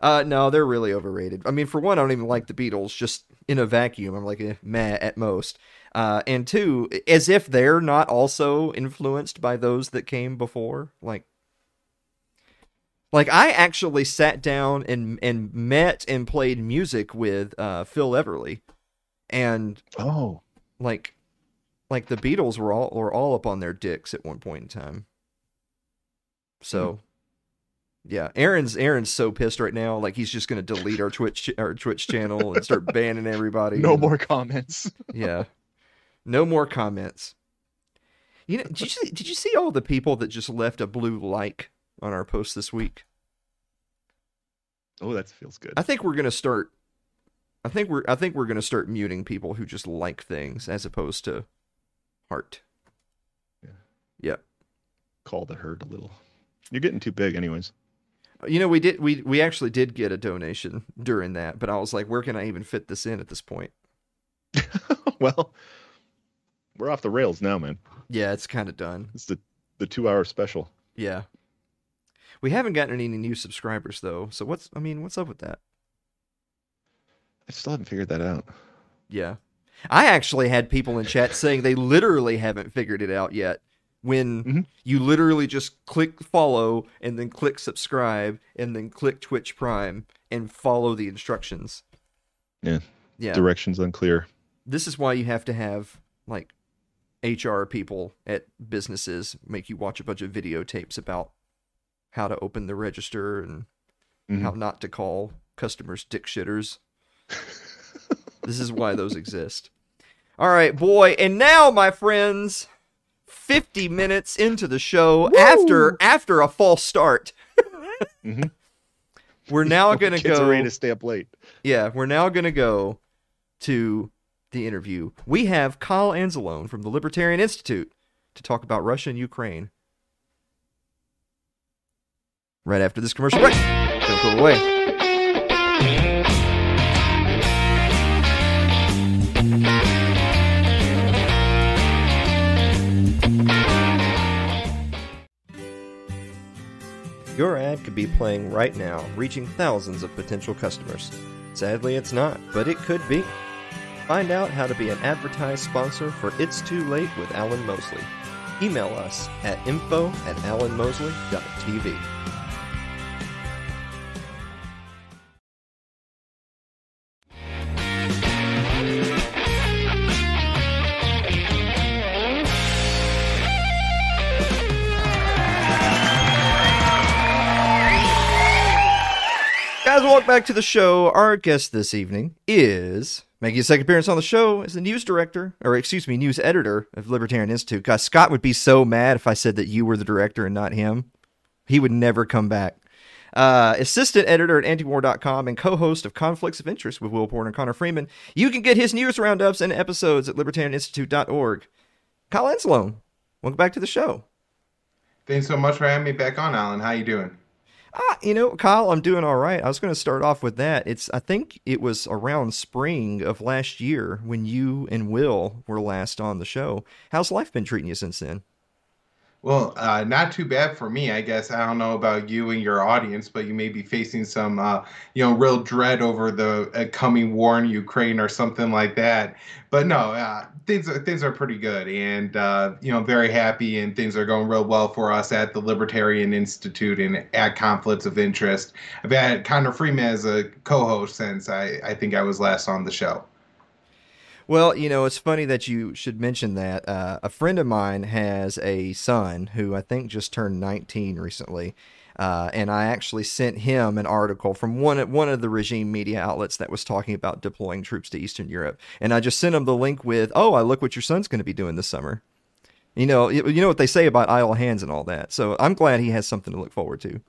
S2: Uh, no, they're really overrated. I mean, for one, I don't even like the Beatles. Just in a vacuum, I'm like, eh, meh at most. Uh, and two, as if they're not also influenced by those that came before. Like, like I actually sat down and and met and played music with uh, Phil Everly, and
S1: Oh,
S2: like like the Beatles were all were all up on their dicks at one point in time. So yeah, Aaron's Aaron's so pissed right now like he's just going to delete our Twitch our Twitch channel and start banning everybody.
S1: no
S2: and-
S1: more comments.
S2: Yeah. No more comments. You know, did you see, did you see all the people that just left a blue like on our post this week?
S1: Oh, that feels good.
S2: I think we're going to start I think we're I think we're to start muting people who just like things as opposed to heart. Yeah. Yep.
S1: Call the herd a little. You're getting too big, anyways.
S2: You know, we did we we actually did get a donation during that, but I was like, where can I even fit this in at this point?
S1: well, we're off the rails now, man.
S2: Yeah, it's kind of done.
S1: It's the the two hour special.
S2: Yeah. We haven't gotten any new subscribers though. So what's I mean, what's up with that?
S1: I still haven't figured that out.
S2: Yeah. I actually had people in chat saying they literally haven't figured it out yet. When
S1: Mhm.
S2: you literally just click follow and then click subscribe and then click Twitch Prime and follow the instructions.
S1: Yeah.
S2: Yeah.
S1: Directions unclear.
S2: this is why you have to have like HR people at businesses make you watch a bunch of videotapes about how to open the register and
S1: Mhm.
S2: how not to call customers dick shitters. this is why those exist. All right, boy. And now, my friends, 50 minutes into the show after after a false start.
S1: Mhm.
S2: We're now going to
S1: Kids
S2: go
S1: are ready to stay up late.
S2: Yeah, we're now going to go to the interview. We have Kyle Anzalone from the Libertarian Institute to talk about Russia and Ukraine. Right after this commercial break. Don't go away. Your ad could be playing right now, reaching thousands of potential customers. Sadly, it's not, but it could be. Find out how to be an advertised sponsor for It's Too Late with Alan Mosley. Email us at info at alanmosley.tv. Guys, welcome back to the show. Our guest this evening is making his second appearance on the show is the news director, or excuse me, news editor of Libertarian Institute. Guys, Scott would be so mad if I said that you were the director and not him. He would never come back. Uh, assistant editor at antiwar.com and co-host of Conflicts of Interest with Will Porter and Connor Freeman. You can get his news roundups and episodes at libertarianinstitute.org. Kyle Anzalone, welcome back to the show.
S3: Thanks so much for having me back on, Alan. How are you doing?
S2: Ah, you know, Kyle, I'm doing all right. I was going to start off with that. It's I think it was around spring of last year when you and Will were last on the show. How's life been treating you since then?
S3: Well, uh, not too bad for me, I guess. I don't know about you and your audience, but you may be facing some, uh, you know, real dread over the uh, coming war in Ukraine or something like that. But no, uh, things are things are pretty good, and uh, you know, very happy, and things are going real well for us at the Libertarian Institute and at Conflicts of Interest. I've had Connor Freeman as a co-host since I, I think I was last on the show.
S2: Well, you know, it's funny that you should mention that. Uh, a friend of mine has a son who I think just turned 19 recently. Uh, and I actually sent him an article from one one of the regime media outlets that was talking about deploying troops to Eastern Europe, and I just sent him the link with, "Oh, I look what your son's going to be doing this summer." You know, you you know what they say about idle hands and all that. So I'm glad he has something to look forward to.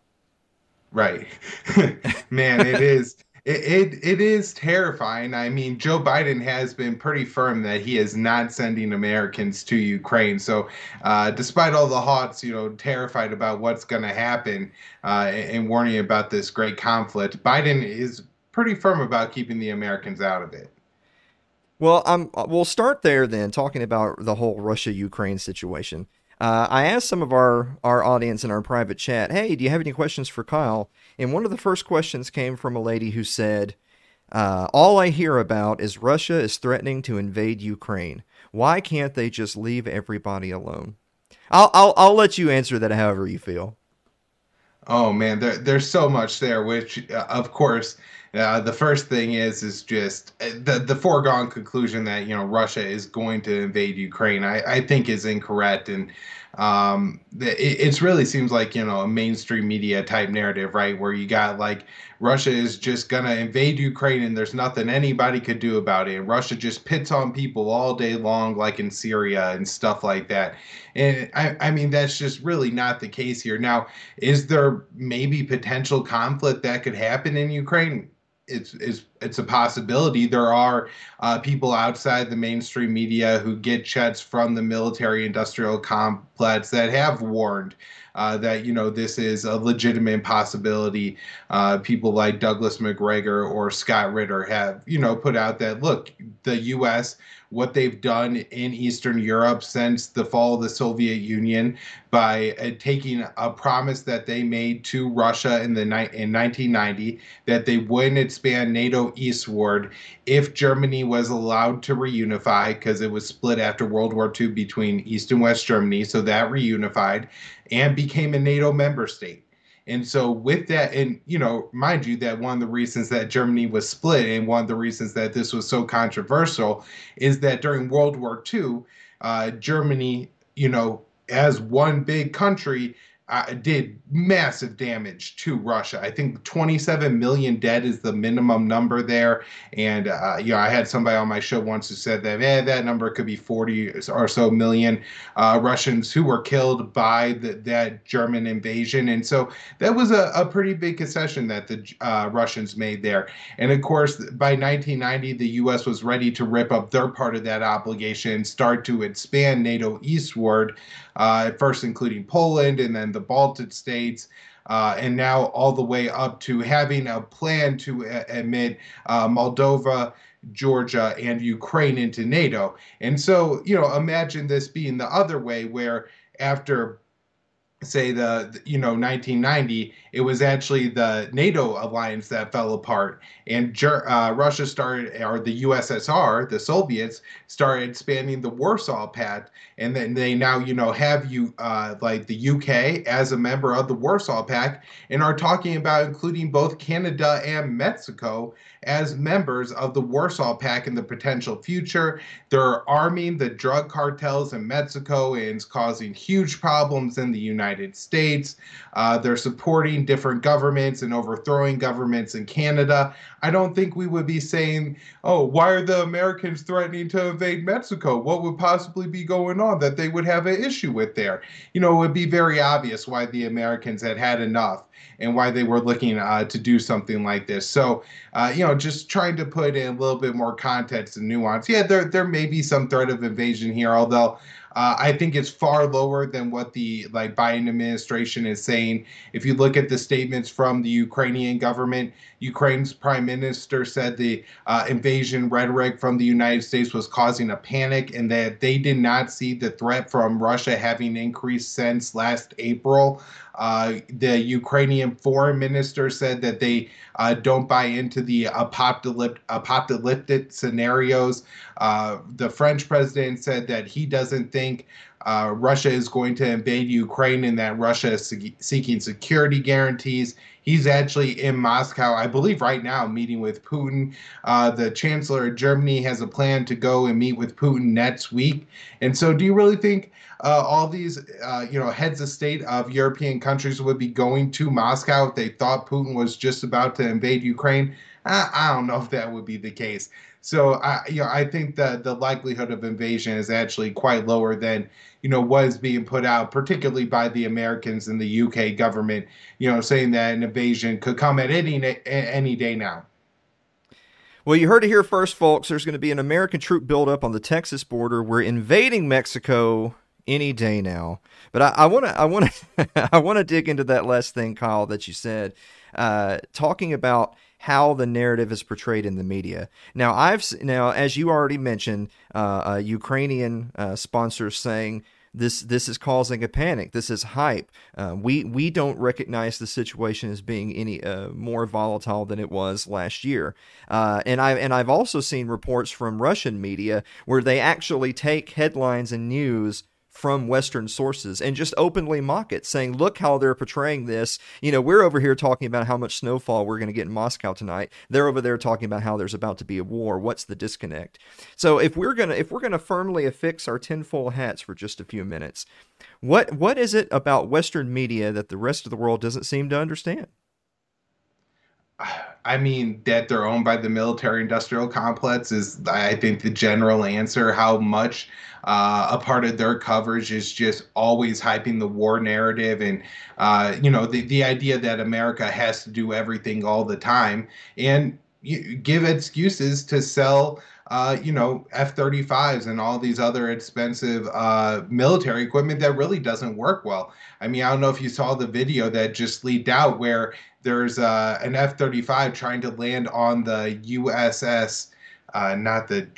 S3: Right. Man, it is it, it it is terrifying. I mean, Joe Biden has been pretty firm that he is not sending Americans to Ukraine. So, uh, despite all the Hawks, you know, terrified about what's going to happen uh, and warning about this great conflict, Biden is pretty firm about keeping the Americans out of it.
S2: Well, um, we'll start there then, talking about the whole Russia Ukraine situation. Uh, I asked some of our, our audience in our private chat, hey, do you have any questions for Kyle? And one of the first questions came from a lady who said, uh, All I hear about is Russia is threatening to invade Ukraine. Why can't they just leave everybody alone? I'll, I'll, I'll let you answer that however you feel.
S3: Oh man, there, there's so much there. Which, uh, of course, uh, the first thing is is just uh, the the foregone conclusion that you know Russia is going to invade Ukraine. I, I think is incorrect, and um, it, really seems like you know a mainstream media type narrative, right? Where you got like Russia is just gonna invade Ukraine and there's nothing anybody could do about it. And Russia just pits on people all day long, like in Syria and stuff like that. And I, I mean, that's just really not the case here. Now, is there maybe potential conflict that could happen in Ukraine? It's, it's, it's a possibility. There are uh, people outside the mainstream media who get checks from the military industrial complex that have warned uh, that you know this is a legitimate possibility. Uh, people like Douglas Macgregor or Scott Ritter have you know put out that look, the U.S. what they've done in Eastern Europe since the fall of the Soviet Union by uh, taking a promise that they made to Russia in the ni- in 1990 that they wouldn't expand NATO eastward if Germany was allowed to reunify because it was split after World War II between East and West Germany, so that reunified and became a NATO member state. And so, with that, and you know, mind you, that one of the reasons that Germany was split and one of the reasons that this was so controversial is that during World War II, uh, Germany, you know, as one big country, uh, did massive damage to Russia. I think 27 million dead is the minimum number there. And, uh, you know, I had somebody on my show once who said that, eh, that number could be 40 or so million uh, Russians who were killed by the, that German invasion. And so that was a, a pretty big concession that the uh, Russians made there. And of course, by 1990, the U.S. was ready to rip up their part of that obligation and start to expand NATO eastward uh, first including Poland and then the Baltic states. Uh, and now all the way up to having a plan to a- admit uh, Moldova, Georgia, and Ukraine into NATO. And so, you know, imagine this being the other way, where after say the you know 1990 it was actually the nato alliance that fell apart and uh, russia started or the ussr the soviets started expanding the warsaw pact and then they now you know have you uh, like the uk as a member of the warsaw pact and are talking about including both canada and mexico as members of the Warsaw Pact in the potential future. They're arming the drug cartels in Mexico and it's causing huge problems in the United States. Uh, they're supporting different governments and overthrowing governments in Canada. I don't think we would be saying, oh, why are the Americans threatening to invade Mexico? What would possibly be going on that they would have an issue with there? You know, it would be very obvious why the Americans had had enough and why they were looking uh, to do something like this. So, uh, you know, just trying to put in a little bit more context and nuance. Yeah, there there may be some threat of invasion here, although uh, I think it's far lower than what the like Biden administration is saying. If you look at the statements from the Ukrainian government, Ukraine's prime minister said the uh, invasion rhetoric from the United States was causing a panic, and that they did not see the threat from Russia having increased since last April. Uh, the Ukrainian foreign minister said that they uh, don't buy into the apocalyptic, apocalyptic scenarios. Uh, the French president said that he doesn't think uh, Russia is going to invade Ukraine and that Russia is seeking security guarantees. He's actually in Moscow, I believe, right now, meeting with Putin. Uh, the chancellor of Germany has a plan to go and meet with Putin next week. And so, do you really think uh, all these, uh, you know, heads of state of European countries would be going to Moscow if they thought Putin was just about to invade Ukraine? I, I don't know if that would be the case. So I, you know, I think that the likelihood of invasion is actually quite lower than you know was being put out, particularly by the Americans and the UK government. You know, saying that an invasion could come at any any day now.
S2: Well, you heard it here first, folks. There's going to be an American troop buildup on the Texas border. We're invading Mexico any day now. But I want to, I want to, I want to dig into that last thing, Kyle, that you said, uh, talking about how the narrative is portrayed in the media. Now, I've now, as you already mentioned, uh, Ukrainian uh, sponsors saying this this is causing a panic. This is hype. Uh, we we don't recognize the situation as being any uh, more volatile than it was last year. Uh, and I and I've also seen reports from Russian media where they actually take headlines and news from Western sources and just openly mock it, saying, look how they're portraying this. You know, we're over here talking about how much snowfall we're going to get in Moscow tonight. They're over there talking about how there's about to be a war. What's the disconnect? So if we're gonna if we're gonna firmly affix our tinfoil hats for just a few minutes, what what is it about Western media that the rest of the world doesn't seem to understand?
S3: I mean, that they're owned by the military industrial complex is, I think, the general answer. How much uh, a part of their coverage is just always hyping the war narrative and, uh, you know, the, the idea that America has to do everything all the time and give excuses to sell. Uh, you know, F 35s and all these other expensive uh, military equipment that really doesn't work well. I mean, I don't know if you saw the video that just leaked out where there's uh, an F 35 trying to land on the USS, uh, not the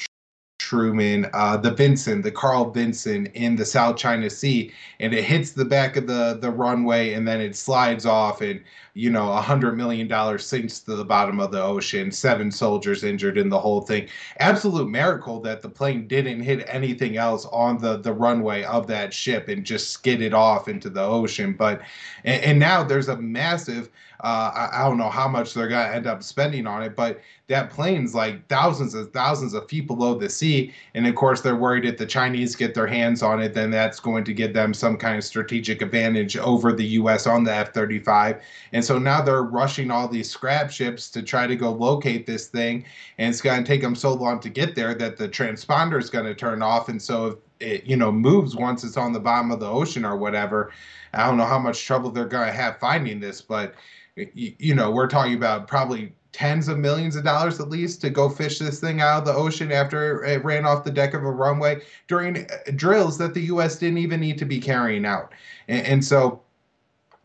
S3: Truman, uh, the Vinson, the Carl Vinson in the South China Sea, and it hits the back of the the runway, and then it slides off, and you know, a hundred million dollars sinks to the bottom of the ocean. Seven soldiers injured in the whole thing. Absolute miracle that the plane didn't hit anything else on the the runway of that ship and just skidded off into the ocean. But and, and now there's a massive. Uh, I, I don't know how much they're gonna end up spending on it, but that plane's like thousands and thousands of feet below the sea. And of course, they're worried if the Chinese get their hands on it, then that's going to give them some kind of strategic advantage over the U.S. on the F 35. And so now they're rushing all these scrap ships to try to go locate this thing. And it's going to take them so long to get there that the transponder is going to turn off. And so if it, you know, moves once it's on the bottom of the ocean or whatever, I don't know how much trouble they're going to have finding this, but you, know, we're talking about probably tens of millions of dollars at least to go fish this thing out of the ocean after it ran off the deck of a runway during uh, drills that the U.S. didn't even need to be carrying out. And, and so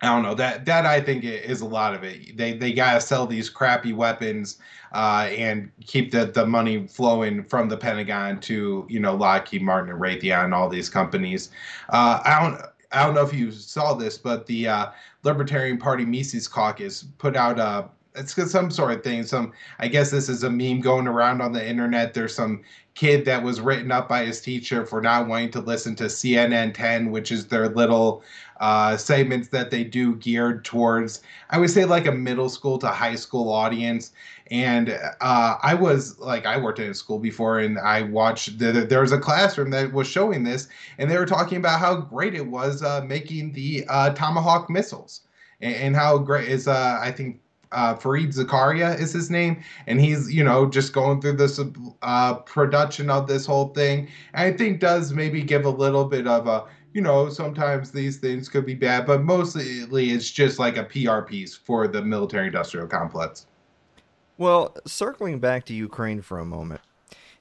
S3: I don't know that that I think is a lot of it. They they gotta sell these crappy weapons uh, and keep the the money flowing from the Pentagon to you know Lockheed Martin and Raytheon and all these companies. Uh, I don't. I don't know if you saw this, but the uh, Libertarian Party Mises Caucus put out a it's some sort of thing. Some I guess this is a meme going around on the internet. There's some kid that was written up by his teacher for not wanting to listen to CNN 10, which is their little uh, segments that they do geared towards, I would say, like a middle school to high school audience. And uh, I was like, I worked in a school before, and I watched. The, there was a classroom that was showing this, and they were talking about how great it was uh, making the uh, Tomahawk missiles, and, and how great is. Uh, I think uh, Fareed Zakaria is his name, and he's you know just going through this uh, production of this whole thing. And I think does maybe give a little bit of a you know sometimes these things could be bad, but mostly it's just like a PR piece for the military industrial complex.
S2: Well, circling back to Ukraine for a moment,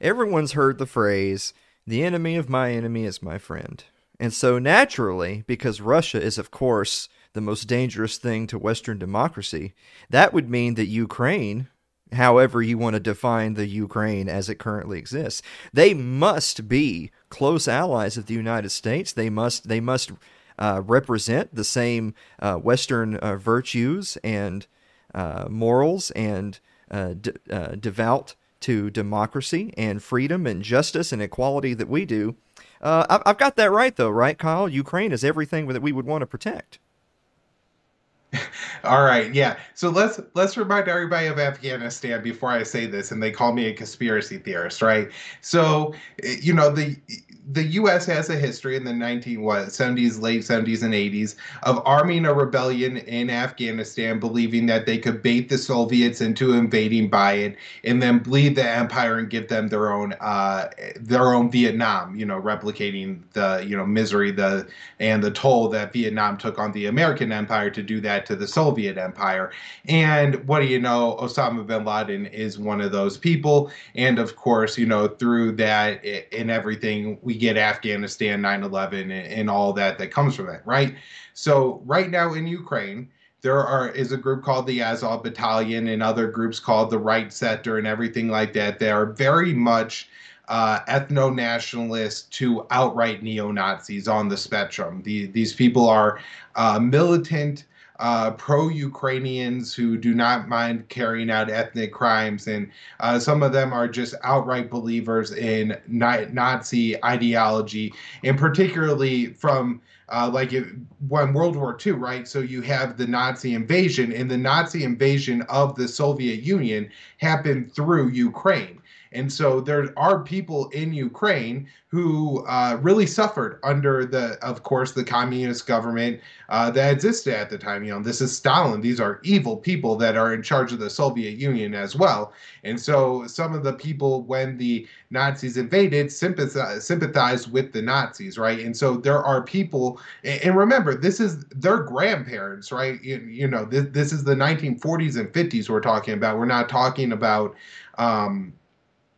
S2: everyone's heard the phrase "the enemy of my enemy is my friend," and so naturally, because Russia is of course the most dangerous thing to Western democracy, that would mean that Ukraine, however you want to define the Ukraine as it currently exists, they must be close allies of the United States. They must they must uh, represent the same uh, Western uh, virtues and uh, morals and uh, de- uh, devout to democracy and freedom and justice and equality that we do. I've got that right, though, right, Kyle? Ukraine is everything that we would want to protect.
S3: All right, yeah. So let's let's remind everybody of Afghanistan before I say this, and they call me a conspiracy theorist, right? So, eh, you know, the the U.S. has a history in the 19 what 70s, late 70s, and 80s of arming a rebellion in Afghanistan, believing that they could bait the Soviets into invading by it, and then bleed the empire and give them their own uh, their own Vietnam. You know, replicating the you know misery the and the toll that Vietnam took on the American empire to do that to the Soviet empire. And what do you know? Osama bin Laden is one of those people, and of course, you know, through that and everything we get Afghanistan, 9 11, and, all that that comes from it, right? So, right now in Ukraine, there are is a group called the Azov Battalion and other groups called the Right Sector and everything like that. They are very much uh, ethno nationalists to outright neo Nazis on the spectrum. The, these people are uh, militant uh, pro Ukrainians who do not mind carrying out ethnic crimes. And uh, some of them are just outright believers in Nazi ideology, and particularly from uh, like it, when World War II, right? So you have the Nazi invasion, and the Nazi invasion of the Soviet Union happened through Ukraine. And so there are people in Ukraine who uh, really suffered under the, of course, the communist government uh, that existed at the time. You know, this is Stalin. These are evil people that are in charge of the Soviet Union as well. And so some of the people, when the Nazis invaded, sympathized, sympathized with the Nazis, right? And so there are people, and remember, this is their grandparents, right? You, you know, this, this is the 1940s and 50s we're talking about. We're not talking about, um,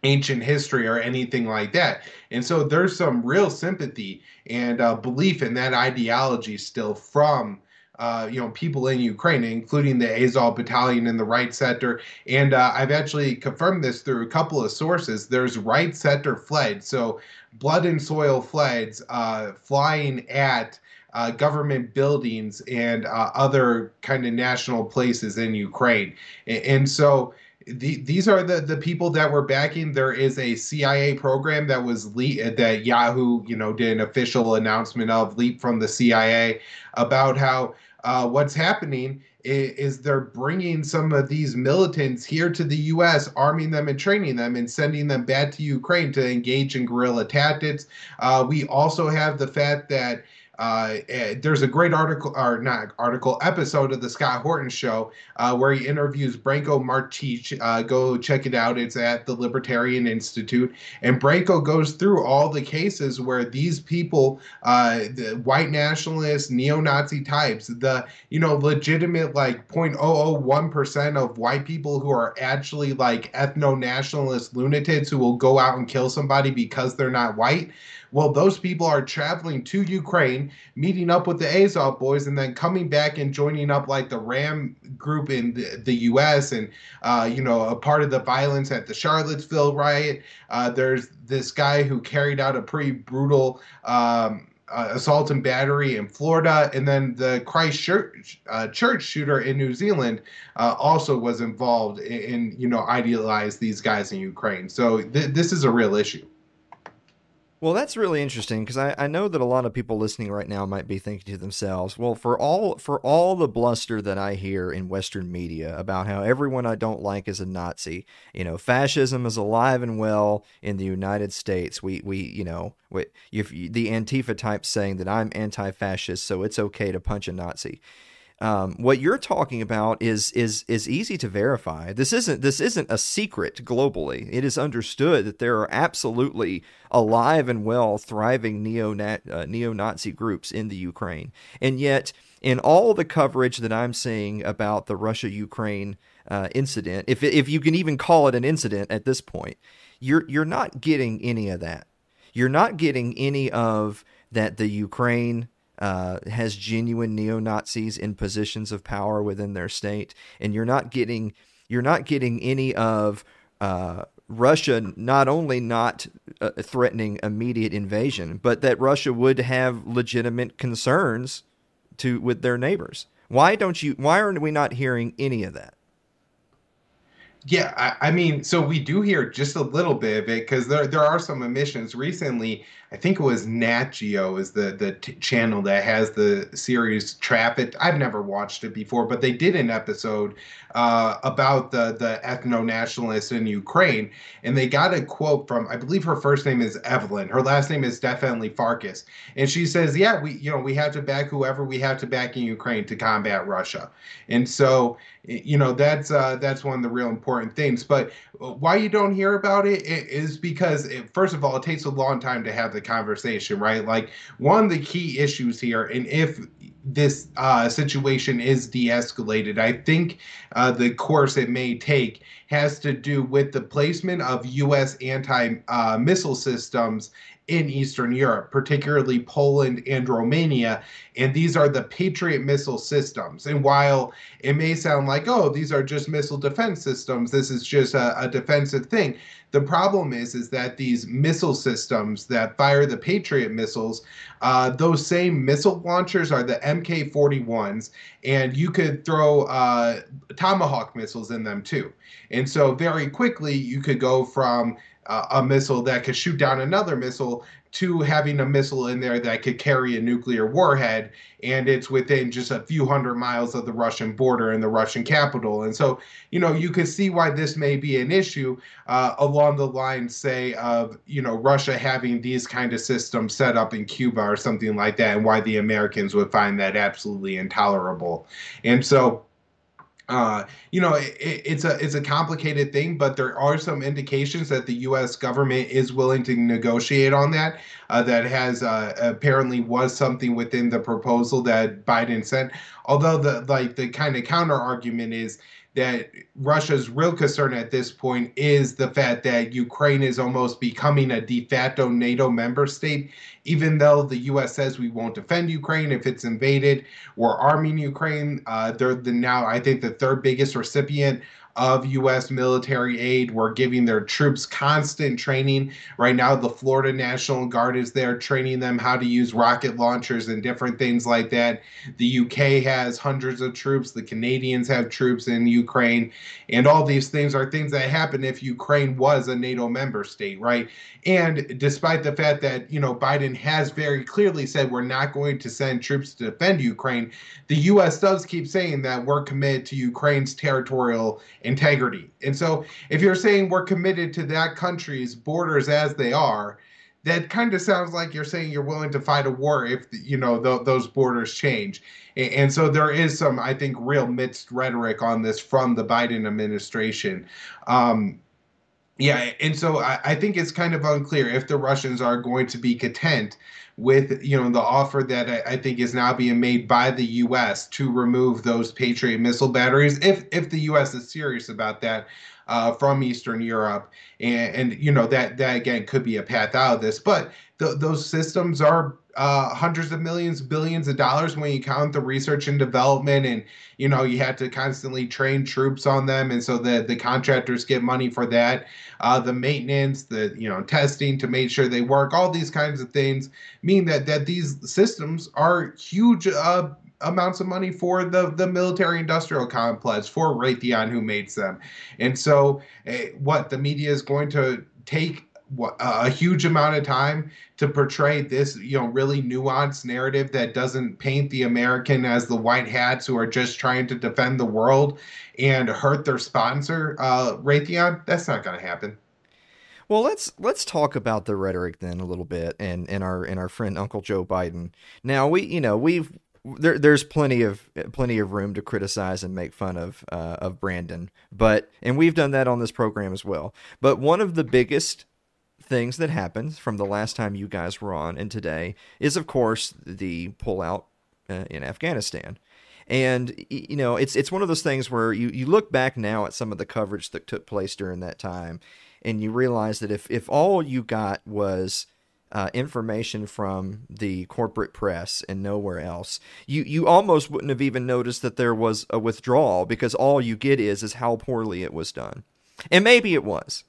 S3: ancient history or anything like that. And so there's some real sympathy and uh, belief in that ideology still from. Uh, you know, people in Ukraine, including the Azov battalion in the right sector. And uh, I've actually confirmed this through a couple of sources. There's right sector flags, so blood and soil flags uh, flying at uh, government buildings and uh, other kind of national places in Ukraine. And, and so the, these are the the people that were backing. There is a CIA program that was le- that Yahoo, you know, did an official announcement of leap from the CIA about how uh, what's happening is, is, they're bringing some of these militants here to the U.S., arming them and training them, and sending them back to Ukraine to engage in guerrilla tactics. Uh, we also have the fact that uh, eh, there's a great article, or not article, episode of the Scott Horton Show uh, where he interviews Branko Marcetic. Uh, go check it out. It's at the Libertarian Institute, and Branko goes through all the cases where these people, uh, the white nationalists, neo-Nazi types, the you know legitimate like 0.001 percent of white people who are actually like ethno-nationalist lunatics who will go out and kill somebody because they're not white well, those people are traveling to Ukraine, meeting up with the Azov boys, and then coming back and joining up like the Ram group in the, the U.S. and uh, you know a part of the violence at the Charlottesville riot. Uh, there's this guy who carried out a pretty brutal. Um, uh, assault and battery in Florida, and then the Christchurch uh, church shooter in New Zealand uh, also was involved in, in, you know, idealize these guys in Ukraine. So th- this is a real issue.
S2: Well, that's really interesting because I, I know that a lot of people listening right now might be thinking to themselves, well, for all for all the bluster that I hear in Western media about how everyone I don't like is a Nazi, you know, fascism is alive and well in the United States. We we you know, we, if the Antifa type saying that I'm anti-fascist, so it's okay to punch a Nazi. Um, what you're talking about is is is easy to verify. This isn't this isn't a secret globally. It is understood that there are absolutely alive and well thriving neo uh, neo Nazi groups in the Ukraine, and yet in all the coverage that I'm seeing about the Russia Ukraine uh, incident, if if you can even call it an incident at this point, you're you're not getting any of that. You're not getting any of that the Ukraine uh, has genuine neo Nazis in positions of power within their state, and you're not getting you're not getting any of uh, Russia not only not uh, threatening immediate invasion, but that Russia would have legitimate concerns to with their neighbors. Why don't you? Why aren't we not hearing any of that?
S3: Yeah, I, I, mean, so we do hear just a little bit of it because there there are some emissions recently. I think it was Nat Geo is the the t- channel that has the series Traffic. I've never watched it before, but they did an episode uh, about the the ethno nationalists in Ukraine, and they got a quote from I believe her first name is Evelyn, her last name is definitely Farkas, and she says, "Yeah, we you know we have to back whoever we have to back in Ukraine to combat Russia," and so you know that's uh, that's one of the real important things. But why you don't hear about it is because it, first of all, it takes a long time to have the conversation, right? Like one of the key issues here, and if this uh, situation is de-escalated. I think uh, the course it may take has to do with the placement of U.S. anti-missile uh, systems in Eastern Europe, particularly Poland and Romania. And these are the Patriot missile systems. And while it may sound like, oh, these are just missile defense systems, this is just a, a defensive thing. The problem is, is that these missile systems that fire the Patriot missiles, uh, those same missile launchers are the MK-41s, and you could throw uh, Tomahawk missiles in them too. And so very quickly, you could go from uh, a missile that could shoot down another missile to having a missile in there that could carry a nuclear warhead and it's within just a few hundred miles of the Russian border and the Russian capital. And so, you know, you can see why this may be an issue uh, along the lines, say, of, you know, Russia having these kind of systems set up in Cuba or something like that, and why the Americans would find that absolutely intolerable. And so, uh, you know, it, it's a it's a complicated thing, but there are some indications that the U.S. government is willing to negotiate on that. Uh, that has uh, apparently was something within the proposal that Biden sent. Although the like the kind of counter argument is that Russia's real concern at this point is the fact that Ukraine is almost becoming a de facto NATO member state, even though the U.S. says we won't defend Ukraine if it's invaded. We're arming Ukraine. Uh, they're the now, I think, the third biggest recipient of U.S. military aid. We're giving their troops constant training. Right now, the Florida National Guard is there training them how to use rocket launchers and different things like that. The UK has hundreds of troops. The Canadians have troops in Ukraine. And all these things are things that happen if Ukraine was a NATO member state, right? And despite the fact that, you know, Biden has very clearly said we're not going to send troops to defend Ukraine, the US does keep saying that we're committed to Ukraine's territorial integrity. And so if you're saying we're committed to that country's borders as they are, that kind of sounds like you're saying you're willing to fight a war if you know th- those borders change and, and, so there is some i think real mixed rhetoric on this from the biden administration um, yeah, and so I, I, think it's kind of unclear if the Russians are going to be content with you know the offer that I, I, think is now being made by the U.S. to remove those Patriot missile batteries. If if the U.S. is serious about that, uh, from Eastern Europe, and, and you know that that again could be a path out of this. But th- those systems are uh, hundreds of millions, billions of dollars when you count the research and development, and you know you had to constantly train troops on them, and so the the contractors get money for that. Uh, the maintenance, the you know testing to make sure they work, all these kinds of things mean that that these systems are huge uh, amounts of money for the the military industrial complex for Raytheon who makes them. And so eh, what the media is going to take a huge amount of time to portray this you know really nuanced narrative that doesn't paint the American as the white hats who are just trying to defend the world and hurt their sponsor uh, Raytheon that's not going to happen.
S2: Well, let's let's talk about the rhetoric then a little bit, and and our and our friend Uncle Joe Biden. Now we, you know, we've there, there's plenty of plenty of room to criticize and make fun of uh, of Brandon, but and we've done that on this program as well. But one of the biggest things that happened from the last time you guys were on and today is, of course, the pullout uh, in Afghanistan. And you know, it's it's one of those things where you, you look back now at some of the coverage that took place during that time, and you realize that if if all you got was uh, information from the corporate press and nowhere else, you you almost wouldn't have even noticed that there was a withdrawal because all you get is is how poorly it was done, and maybe it was,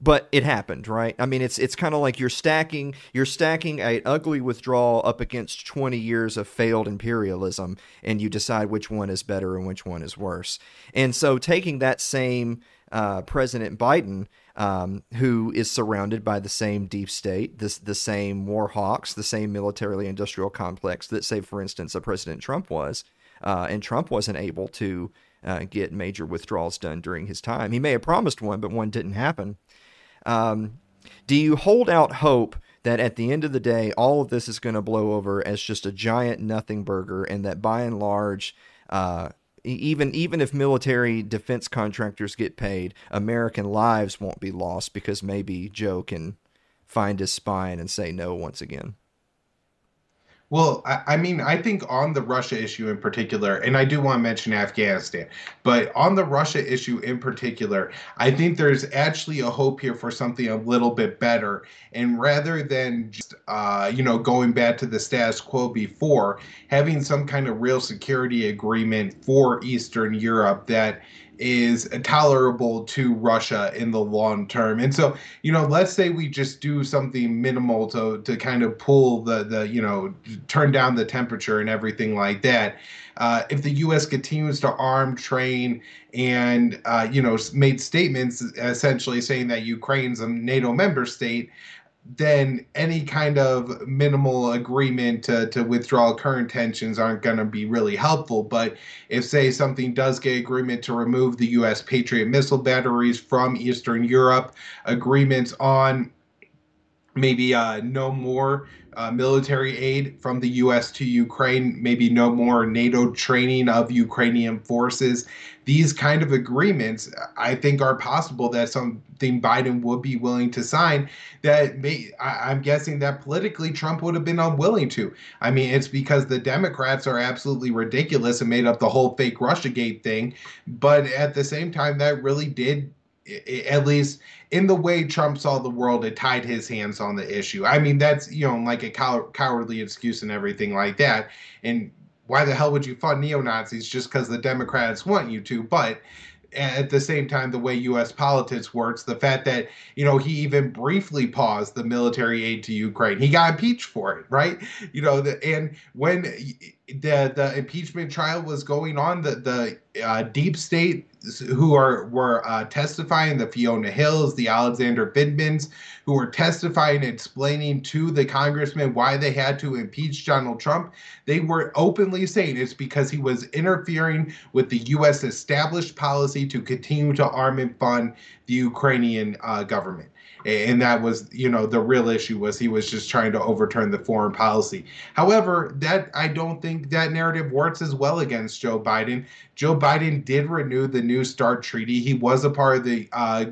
S2: but it happened, right? I mean, it's it's kind of like you're stacking you're stacking a ugly withdrawal up against 20 years of failed imperialism, and you decide which one is better and which one is worse. And so, taking that same uh, President Biden um, who is surrounded by the same deep state, this the same war hawks, the same military industrial complex that, say, for instance, a President Trump was, uh, and Trump wasn't able to uh, get major withdrawals done during his time. He may have promised one, but one didn't happen. Um, do you hold out hope that at the end of the day, all of this is going to blow over as just a giant nothing burger, and that by and large, uh, even even if military defense contractors get paid, American lives won't be lost because maybe Joe can find his spine and say no once again.
S3: Well, I, I, mean, I think on the Russia issue in particular, and I do want to mention Afghanistan, but on the Russia issue in particular, I think there's actually a hope here for something a little bit better. And rather than just, uh, you know, going back to the status quo before, having some kind of real security agreement for Eastern Europe that is tolerable to Russia in the long term. And so, you know, let's say we just do something minimal to to kind of pull the the you know turn down the temperature and everything like that. Uh, if the U.S. continues to arm, train, and uh, you know made statements essentially saying that Ukraine's a NATO member state, then any kind of minimal agreement to, to withdraw current tensions aren't going to be really helpful. But if, say, something does get agreement to remove the U.S. Patriot missile batteries from Eastern Europe, agreements on maybe uh, no more uh, military aid from the U.S. to Ukraine, maybe no more NATO training of Ukrainian forces. These kind of agreements, I think, are possible that something Biden would be willing to sign. That may, I, I'm guessing that politically Trump would have been unwilling to. I mean, it's because the Democrats are absolutely ridiculous and made up the whole fake Russiagate thing. But at the same time, that really did at least in the way Trump saw the world, it tied his hands on the issue. I mean, that's you know like a cow- cowardly excuse and everything like that. And why the hell would you fund neo Nazis just because the Democrats want you to? But at the same time, the way U.S. politics works, the fact that you know he even briefly paused the military aid to Ukraine, he got impeached for it, right? You know, the, and when the the impeachment trial was going on, the the uh, deep state who are were uh, testifying, the Fiona Hills, the Alexander Vindmans, who were testifying explaining to the congressman why they had to impeach Donald Trump, they were openly saying it's because he was interfering with the U.S. established policy to continue to arm and fund the Ukrainian uh, government and that was you know the real issue was he was just trying to overturn the foreign policy. However that i don't think that narrative works as well against joe biden. Joe biden did renew the new start treaty. He was a part of the uh,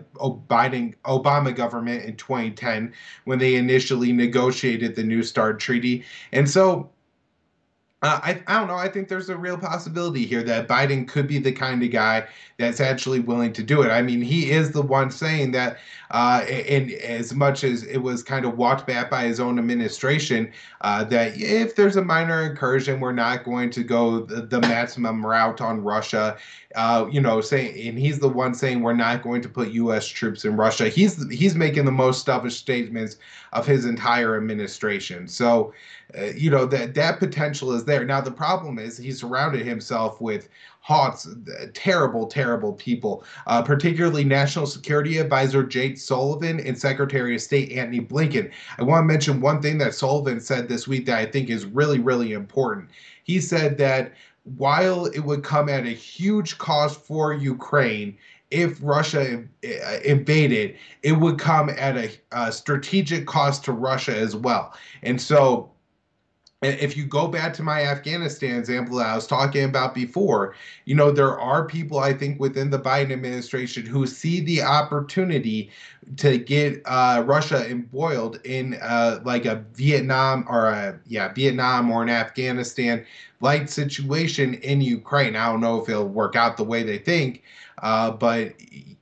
S3: biden obama government in 2010 when they initially negotiated the new start treaty. And so uh, I, I don't know. I think there's a real possibility here that Biden could be the kind of guy that's actually willing to do it. I mean, he is the one saying that, uh, and as much as it was kind of walked back by his own administration, uh, that if there's a minor incursion, we're not going to go the, the maximum route on Russia. Uh, you know, saying, and he's the one saying we're not going to put U.S. troops in Russia. He's he's making the most stubborn statements of his entire administration. So, uh, you know that that potential is there. Now the problem is he surrounded himself with hot, terrible, terrible people, uh, particularly National Security Advisor Jake Sullivan and Secretary of State Antony Blinken. I want to mention one thing that Sullivan said this week that I think is really, really important. He said that while it would come at a huge cost for Ukraine, if Russia uh, invaded, it would come at a, a, strategic cost to Russia as well. And so if you go back to my Afghanistan example that I was talking about before, you know, there are people I think within the Biden administration who see the opportunity to get uh, Russia embroiled in uh, like a Vietnam or a, yeah, Vietnam or an Afghanistan like situation in Ukraine. I don't know if it'll work out the way they think, uh, but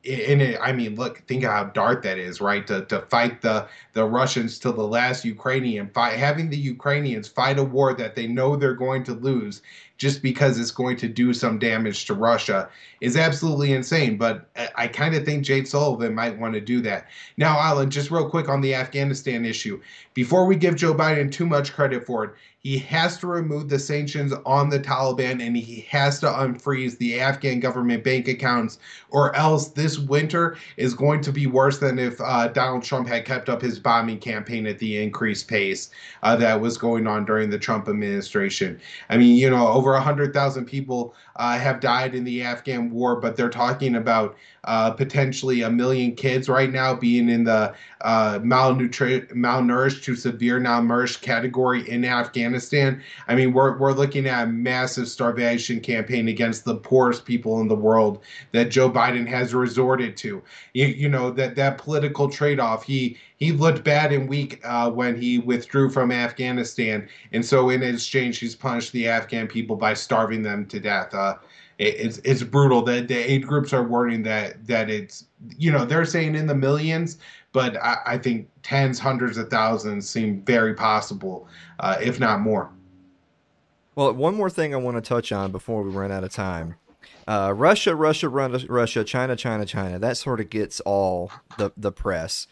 S3: it, I mean, look, think of how dark that is, right? To, to fight the the Russians to the last Ukrainian fight, having the Ukrainians fight a war that they know they're going to lose just because it's going to do some damage to Russia is absolutely insane. But I, I kind of think Jake Sullivan might want to do that. Now, Alan, just real quick on the Afghanistan issue, before we give Joe Biden too much credit for it, he has to remove the sanctions on the Taliban and he has to unfreeze the Afghan government bank accounts, or else this winter is going to be worse than if uh, Donald Trump had kept up his bombing campaign at the increased pace uh, that was going on during the Trump administration. I mean, you know, over 100,000 people uh, have died in the Afghan war, but they're talking about uh, potentially a million kids right now being in the uh, malnutri- malnourished to severe malnourished category in Afghanistan. I mean, we're, we're looking at a massive starvation campaign against the poorest people in the world that Joe Biden has resorted to. You, you know, that, that political trade off, he, he looked bad and weak uh, when he withdrew from Afghanistan. And so in exchange, he's punished the Afghan people by starving them to death. Uh, it's it's brutal. That the aid groups are warning that that it's you know they're saying in the millions, but I, I think tens, hundreds of thousands seem very possible, uh, if not more.
S2: Well, one more thing I want to touch on before we run out of time. Uh, Russia, Russia, Russia, China, China, China. That sort of gets all the the press.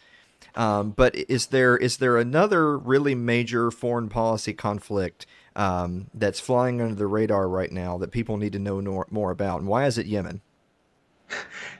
S2: Um, but is there is there another really major foreign policy conflict um, that's flying under the radar right now that people need to know more, more about? And why is it Yemen?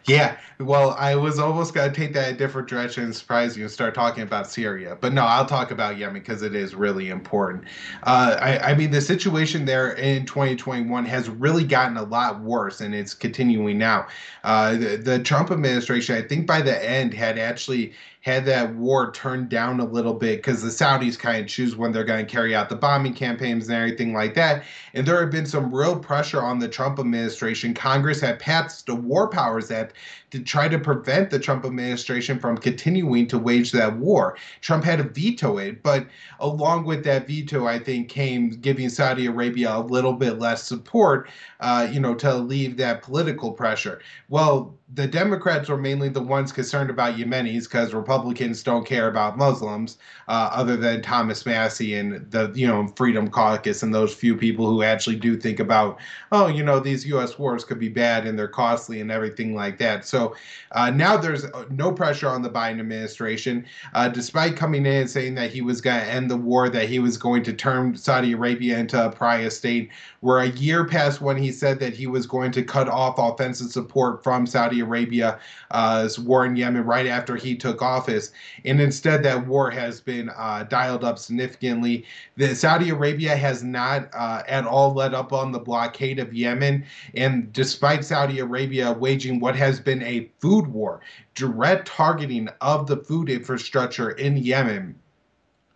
S3: Yeah, well, I was almost going to take that a different direction and surprise you and start talking about Syria. But no, I'll talk about Yemen because it is really important. Uh, I, I, mean, the situation there in 2021 has really gotten a lot worse, and it's continuing now. Uh, the, the Trump administration, I think by the end, had actually had that war turned down a little bit because the Saudis kind of choose when they're going to carry out the bombing campaigns and everything like that. And there had been some real pressure on the Trump administration. Congress had passed a War Powers Act to try to prevent the Trump administration from continuing to wage that war. Trump had to veto it, but along with that veto, I think came giving Saudi Arabia a little bit less support, uh, you know, to alleviate that political pressure. Well, the Democrats were mainly the ones concerned about Yemenis because Republicans don't care about Muslims, uh, other than Thomas Massie and the you know Freedom Caucus and those few people who actually do think about, oh, you know, these U.S. wars could be bad and they're costly and everything like that. So uh, now there's uh, no pressure on the Biden administration, uh, despite coming in and saying that he was going to end the war, that he was going to turn Saudi Arabia into a pariah state. We're a year past when he said that he was going to cut off offensive support from Saudi Arabia's uh, war in Yemen right after he took office, and instead that war has been uh, dialed up significantly. The Saudi Arabia has not uh, at all let up on the blockade of Yemen, and despite Saudi Arabia waging what has been a food war, direct targeting of the food infrastructure in Yemen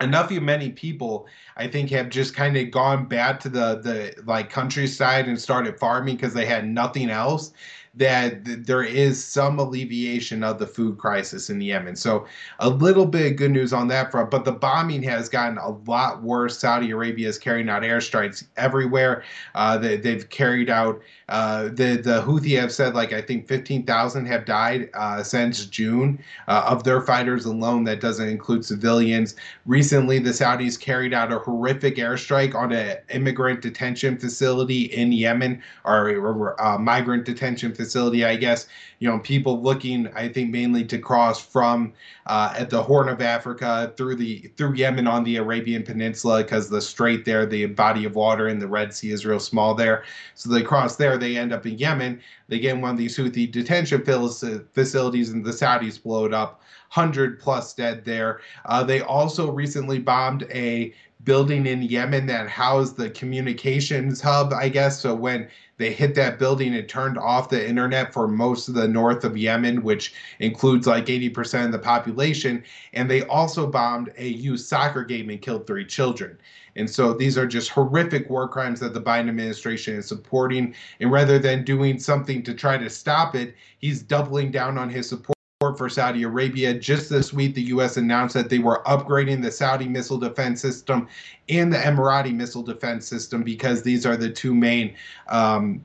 S3: enough of many people i think have just kind of gone back to the the like countryside and started farming because they had nothing else that there is some alleviation of the food crisis in Yemen. So a little bit of good news on that front, but the bombing has gotten a lot worse. Saudi Arabia is carrying out airstrikes everywhere. Uh, they, have carried out uh, the the Houthi have said like I think 15,000 have died uh, since June uh, of their fighters alone. That doesn't include civilians. Recently, the Saudis carried out a horrific airstrike on an immigrant detention facility in Yemen, or a migrant detention facility, I guess, you know, people looking, I think, mainly to cross from uh, at the Horn of Africa through the through Yemen on the Arabian Peninsula because the strait there, the body of water in the Red Sea is real small there. So they cross there, they end up in Yemen. They get in one of these Houthi detention facilities, and the Saudis blow it up. 100 plus dead there. Uh, they also recently bombed a building in Yemen that housed the communications hub, I guess. So when they hit that building, it turned off the internet for most of the north of Yemen, which includes like 80% of the population. And they also bombed a youth soccer game and killed three children. And so these are just horrific war crimes that the Biden administration is supporting. And rather than doing something to try to stop it, he's doubling down on his support for Saudi Arabia. Just this week, the U.S. announced that they were upgrading the Saudi missile defense system and the Emirati missile defense system because these are the two main um,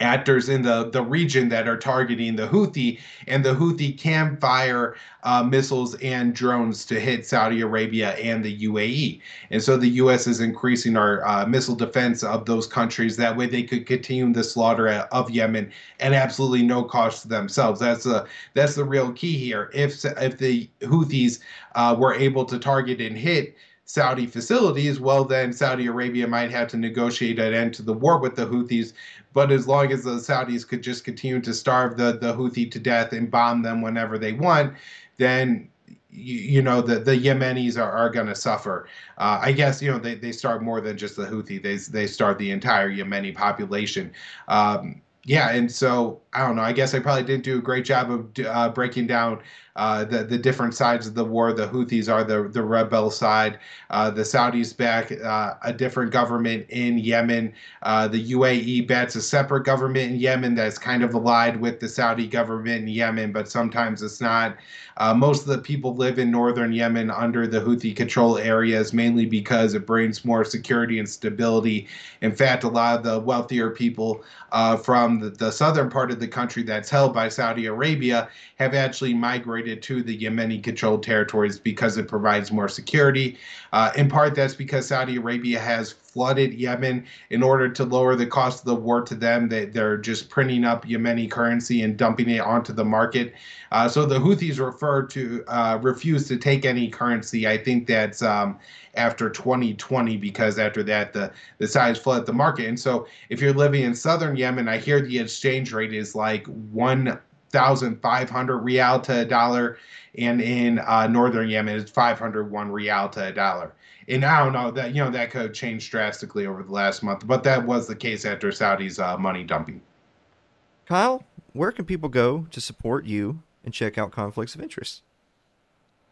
S3: actors in the, the region that are targeting the Houthi, and the Houthi can fire uh, missiles and drones to hit Saudi Arabia and the UAE. And so the U.S. is increasing our uh, missile defense of those countries. That way they could continue the slaughter of Yemen at absolutely no cost to themselves. That's a that's the real key here. If if the Houthis uh, were able to target and hit Saudi facilities, well, then Saudi Arabia might have to negotiate an end to the war with the Houthis. But as long as the Saudis could just continue to starve the, the Houthi to death and bomb them whenever they want, then you, know the the Yemenis are, are going to suffer. Uh, I guess you know they, they starve more than just the Houthi. They they starve the entire Yemeni population. Um, yeah, and so I don't know. I guess I probably didn't do a great job of uh, breaking down uh, the the different sides of the war. The Houthis are the the rebel side. Uh, the Saudis back uh, a different government in Yemen. Uh, the UAE backs a separate government in Yemen that's kind of allied with the Saudi government in Yemen, but sometimes it's not. Uh, most of the people live in northern Yemen under the Houthi control areas, mainly because it brings more security and stability. In fact, a lot of the wealthier people uh, from the, the southern part of the country that's held by Saudi Arabia have actually migrated to the Yemeni controlled territories because it provides more security. Uh, in part, that's because Saudi Arabia has flooded Yemen in order to lower the cost of the war to them. They, they're just printing up Yemeni currency and dumping it onto the market. Uh, so the Houthis refer to uh, refuse to take any currency. I think that's um, after 2020 because after that the the size flood the market. And so if you're living in southern Yemen, I hear the exchange rate is like one thousand five hundred rial to a dollar, and in uh, northern Yemen it's five hundred one rial to a dollar. And I don't know that you know that could change drastically over the last month, but that was the case after Saudi's uh, money dumping.
S2: Kyle, where can people go to support you and check out conflicts of interest?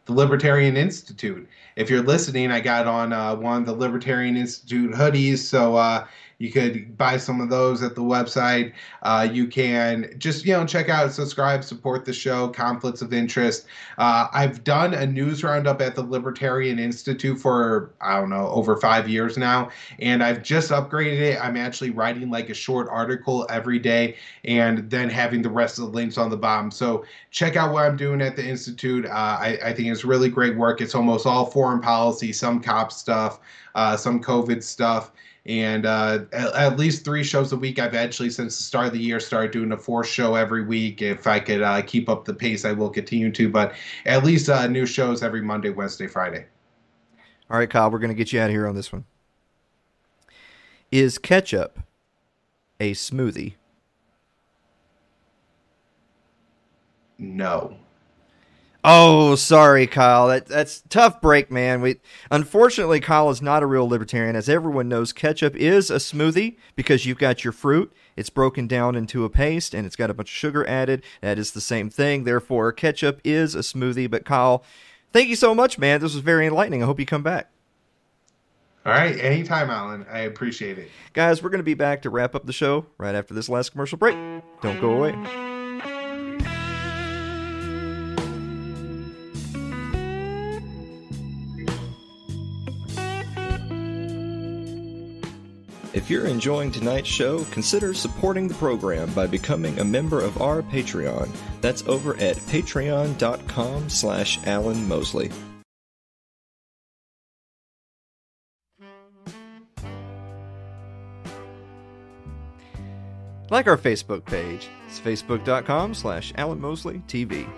S3: the Libertarian Institute. If you're listening, I got on uh, one of the Libertarian Institute hoodies. So uh, You could buy some of those at the website. Uh, you can just you know check out, subscribe, support the show. Conflicts of interest. Uh, I've done a news roundup at the Libertarian Institute for I don't know over five years now, and I've just upgraded it. I'm actually writing like a short article every day, and then having the rest of the links on the bottom. So check out what I'm doing at the institute. Uh, I, I think it's really great work. It's almost all foreign policy, some cop stuff, uh, some COVID stuff and uh, at, at, least three shows a week. I've actually, since the start of the year, started doing a fourth show every week. If I could uh, keep up the pace, I will continue to. But at least uh, new shows every Monday, Wednesday, Friday.
S2: All right, Kyle, we're going to get you out of here on this one. Is ketchup a smoothie?
S3: No.
S2: Oh, sorry, Kyle. That that's tough break, man. We unfortunately Kyle is not a real libertarian. As everyone knows, ketchup is a smoothie because you've got your fruit. It's broken down into a paste and it's got a bunch of sugar added. That is the same thing. Therefore, ketchup is a smoothie. But Kyle, thank you so much, man. This was very enlightening. I hope you come back.
S3: All right, anytime, Alan. I appreciate it.
S2: Guys, we're going to be back to wrap up the show right after this last commercial break. Don't go away.
S4: If you're enjoying tonight's show, consider supporting the program by becoming a member of our Patreon. That's over at patreon.com slash Alan Mosley.
S2: Like our Facebook page. It's facebook.com slash Alan Mosley TV.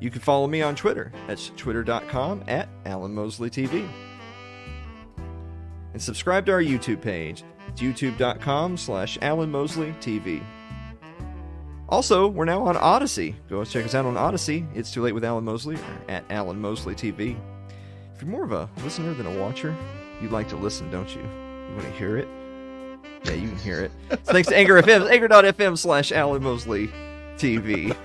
S2: You can follow me on Twitter. That's twitter.com at Alan Mosley TV and subscribe to our YouTube page. It's youtube.com slash Alan Mosley TV. Also, we're now on Odysee. Go check us out on Odysee. It's Too Late with Alan Mosley, or at Alan Mosley TV. If you're more of a listener than a watcher, you like to listen, don't you? You want to hear it? Yeah, you can hear it. So thanks to Anchor FM, anchor.fm slash Alan Mosley TV.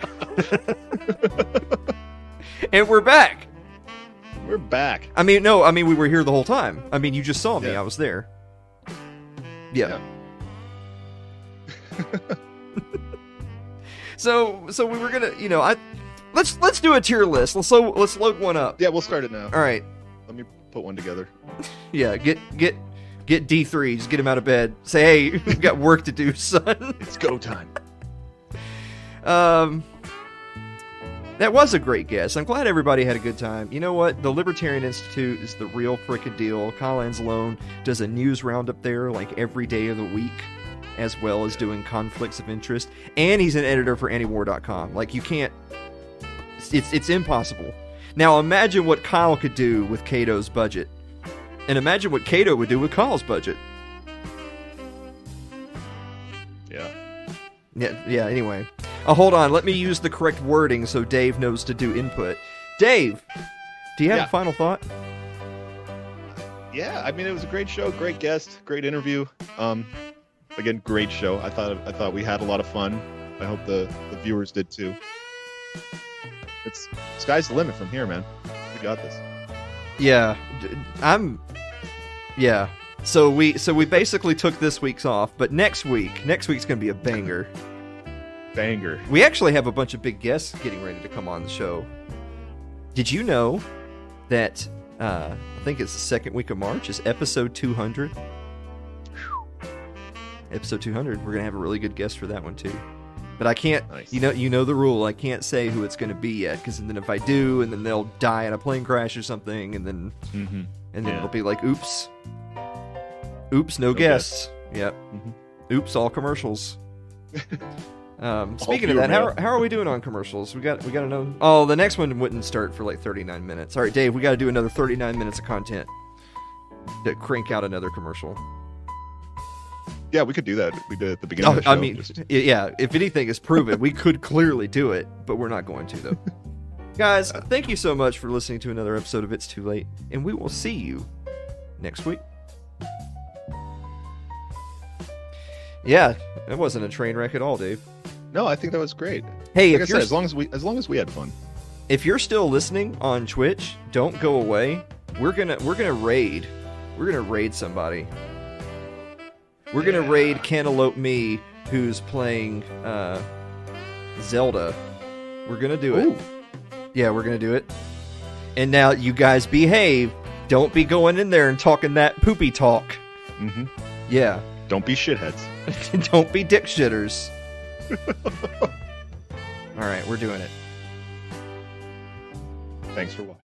S2: and we're back.
S1: We're back.
S2: I mean, no, I mean we were here the whole time. I mean, you just saw me. Yeah. I was there. Yeah. yeah. so, so we were gonna, you know, I let's let's do a tier list. Let's so let's load one up.
S1: Yeah, we'll start it now.
S2: All right.
S1: Let me put one together.
S2: yeah, get get get D three. Just get him out of bed. Say, hey, we got work to do, son.
S1: it's go time.
S2: Um. That was a great guess. I'm glad everybody had a good time. You know what? The Libertarian Institute is the real frickin' deal. Kyle Anzalone does a news roundup there like every day of the week, as well as doing conflicts of interest. And he's an editor for antiwar.com. Like, you can't. It's, it's impossible. Now, imagine what Kyle could do with Cato's budget. And imagine what Cato would do with Kyle's budget.
S1: Yeah.
S2: Yeah, yeah, anyway. Oh, hold on. Let me use the correct wording so Dave knows to do input. Dave, do you have yeah. a final thought?
S1: Yeah, I mean it was a great show, great guest, great interview. Um, again, great show. I thought I thought we had a lot of fun. I hope the, the viewers did too. It's sky's the limit from here, man. We got this.
S2: Yeah, I'm. Yeah. So we so we basically took this week's off, but next week, next week's gonna be a banger
S1: banger.
S2: We actually have a bunch of big guests getting ready to come on the show. Did you know that uh, I think it's the second week of March is episode 200? Episode 200. We're gonna have a really good guest for that one too. But I can't. Nice. You know, you know the rule. I can't say who it's going to be yet, because then if I do, and then they'll die in a plane crash or something, and then mm-hmm. and then yeah. it'll be like, oops, oops, no, no guests. guests. Yep. Mm-hmm. Oops, all commercials. Um, speaking of that, how, how are we doing on commercials? We got we got to know. Oh, the next one wouldn't start for like 39 minutes. All right, Dave, we got to do another 39 minutes of content to crank out another commercial.
S1: Yeah, we could do that. We did it at the beginning. Oh, the
S2: I mean, just... yeah. If anything is proven, we could clearly do it, but we're not going to though. Guys, thank you so much for listening to another episode of It's Too Late, and we will see you next week. Yeah, it wasn't a train wreck at all, Dave.
S1: No, I think that was great.
S2: Hey,
S1: like if I said, as long as we as long as we had fun.
S2: If you're still listening on Twitch, don't go away. We're gonna we're gonna raid. We're gonna raid somebody. We're gonna raid Cantaloupe Me, who's playing uh, Zelda. We're gonna do it. Yeah, we're gonna do it. And now you guys behave. Don't be going in there and talking that poopy talk.
S1: hmm
S2: Yeah.
S1: Don't be shitheads.
S2: Don't be dick shitters. All right, we're doing it.
S1: Thanks for watching.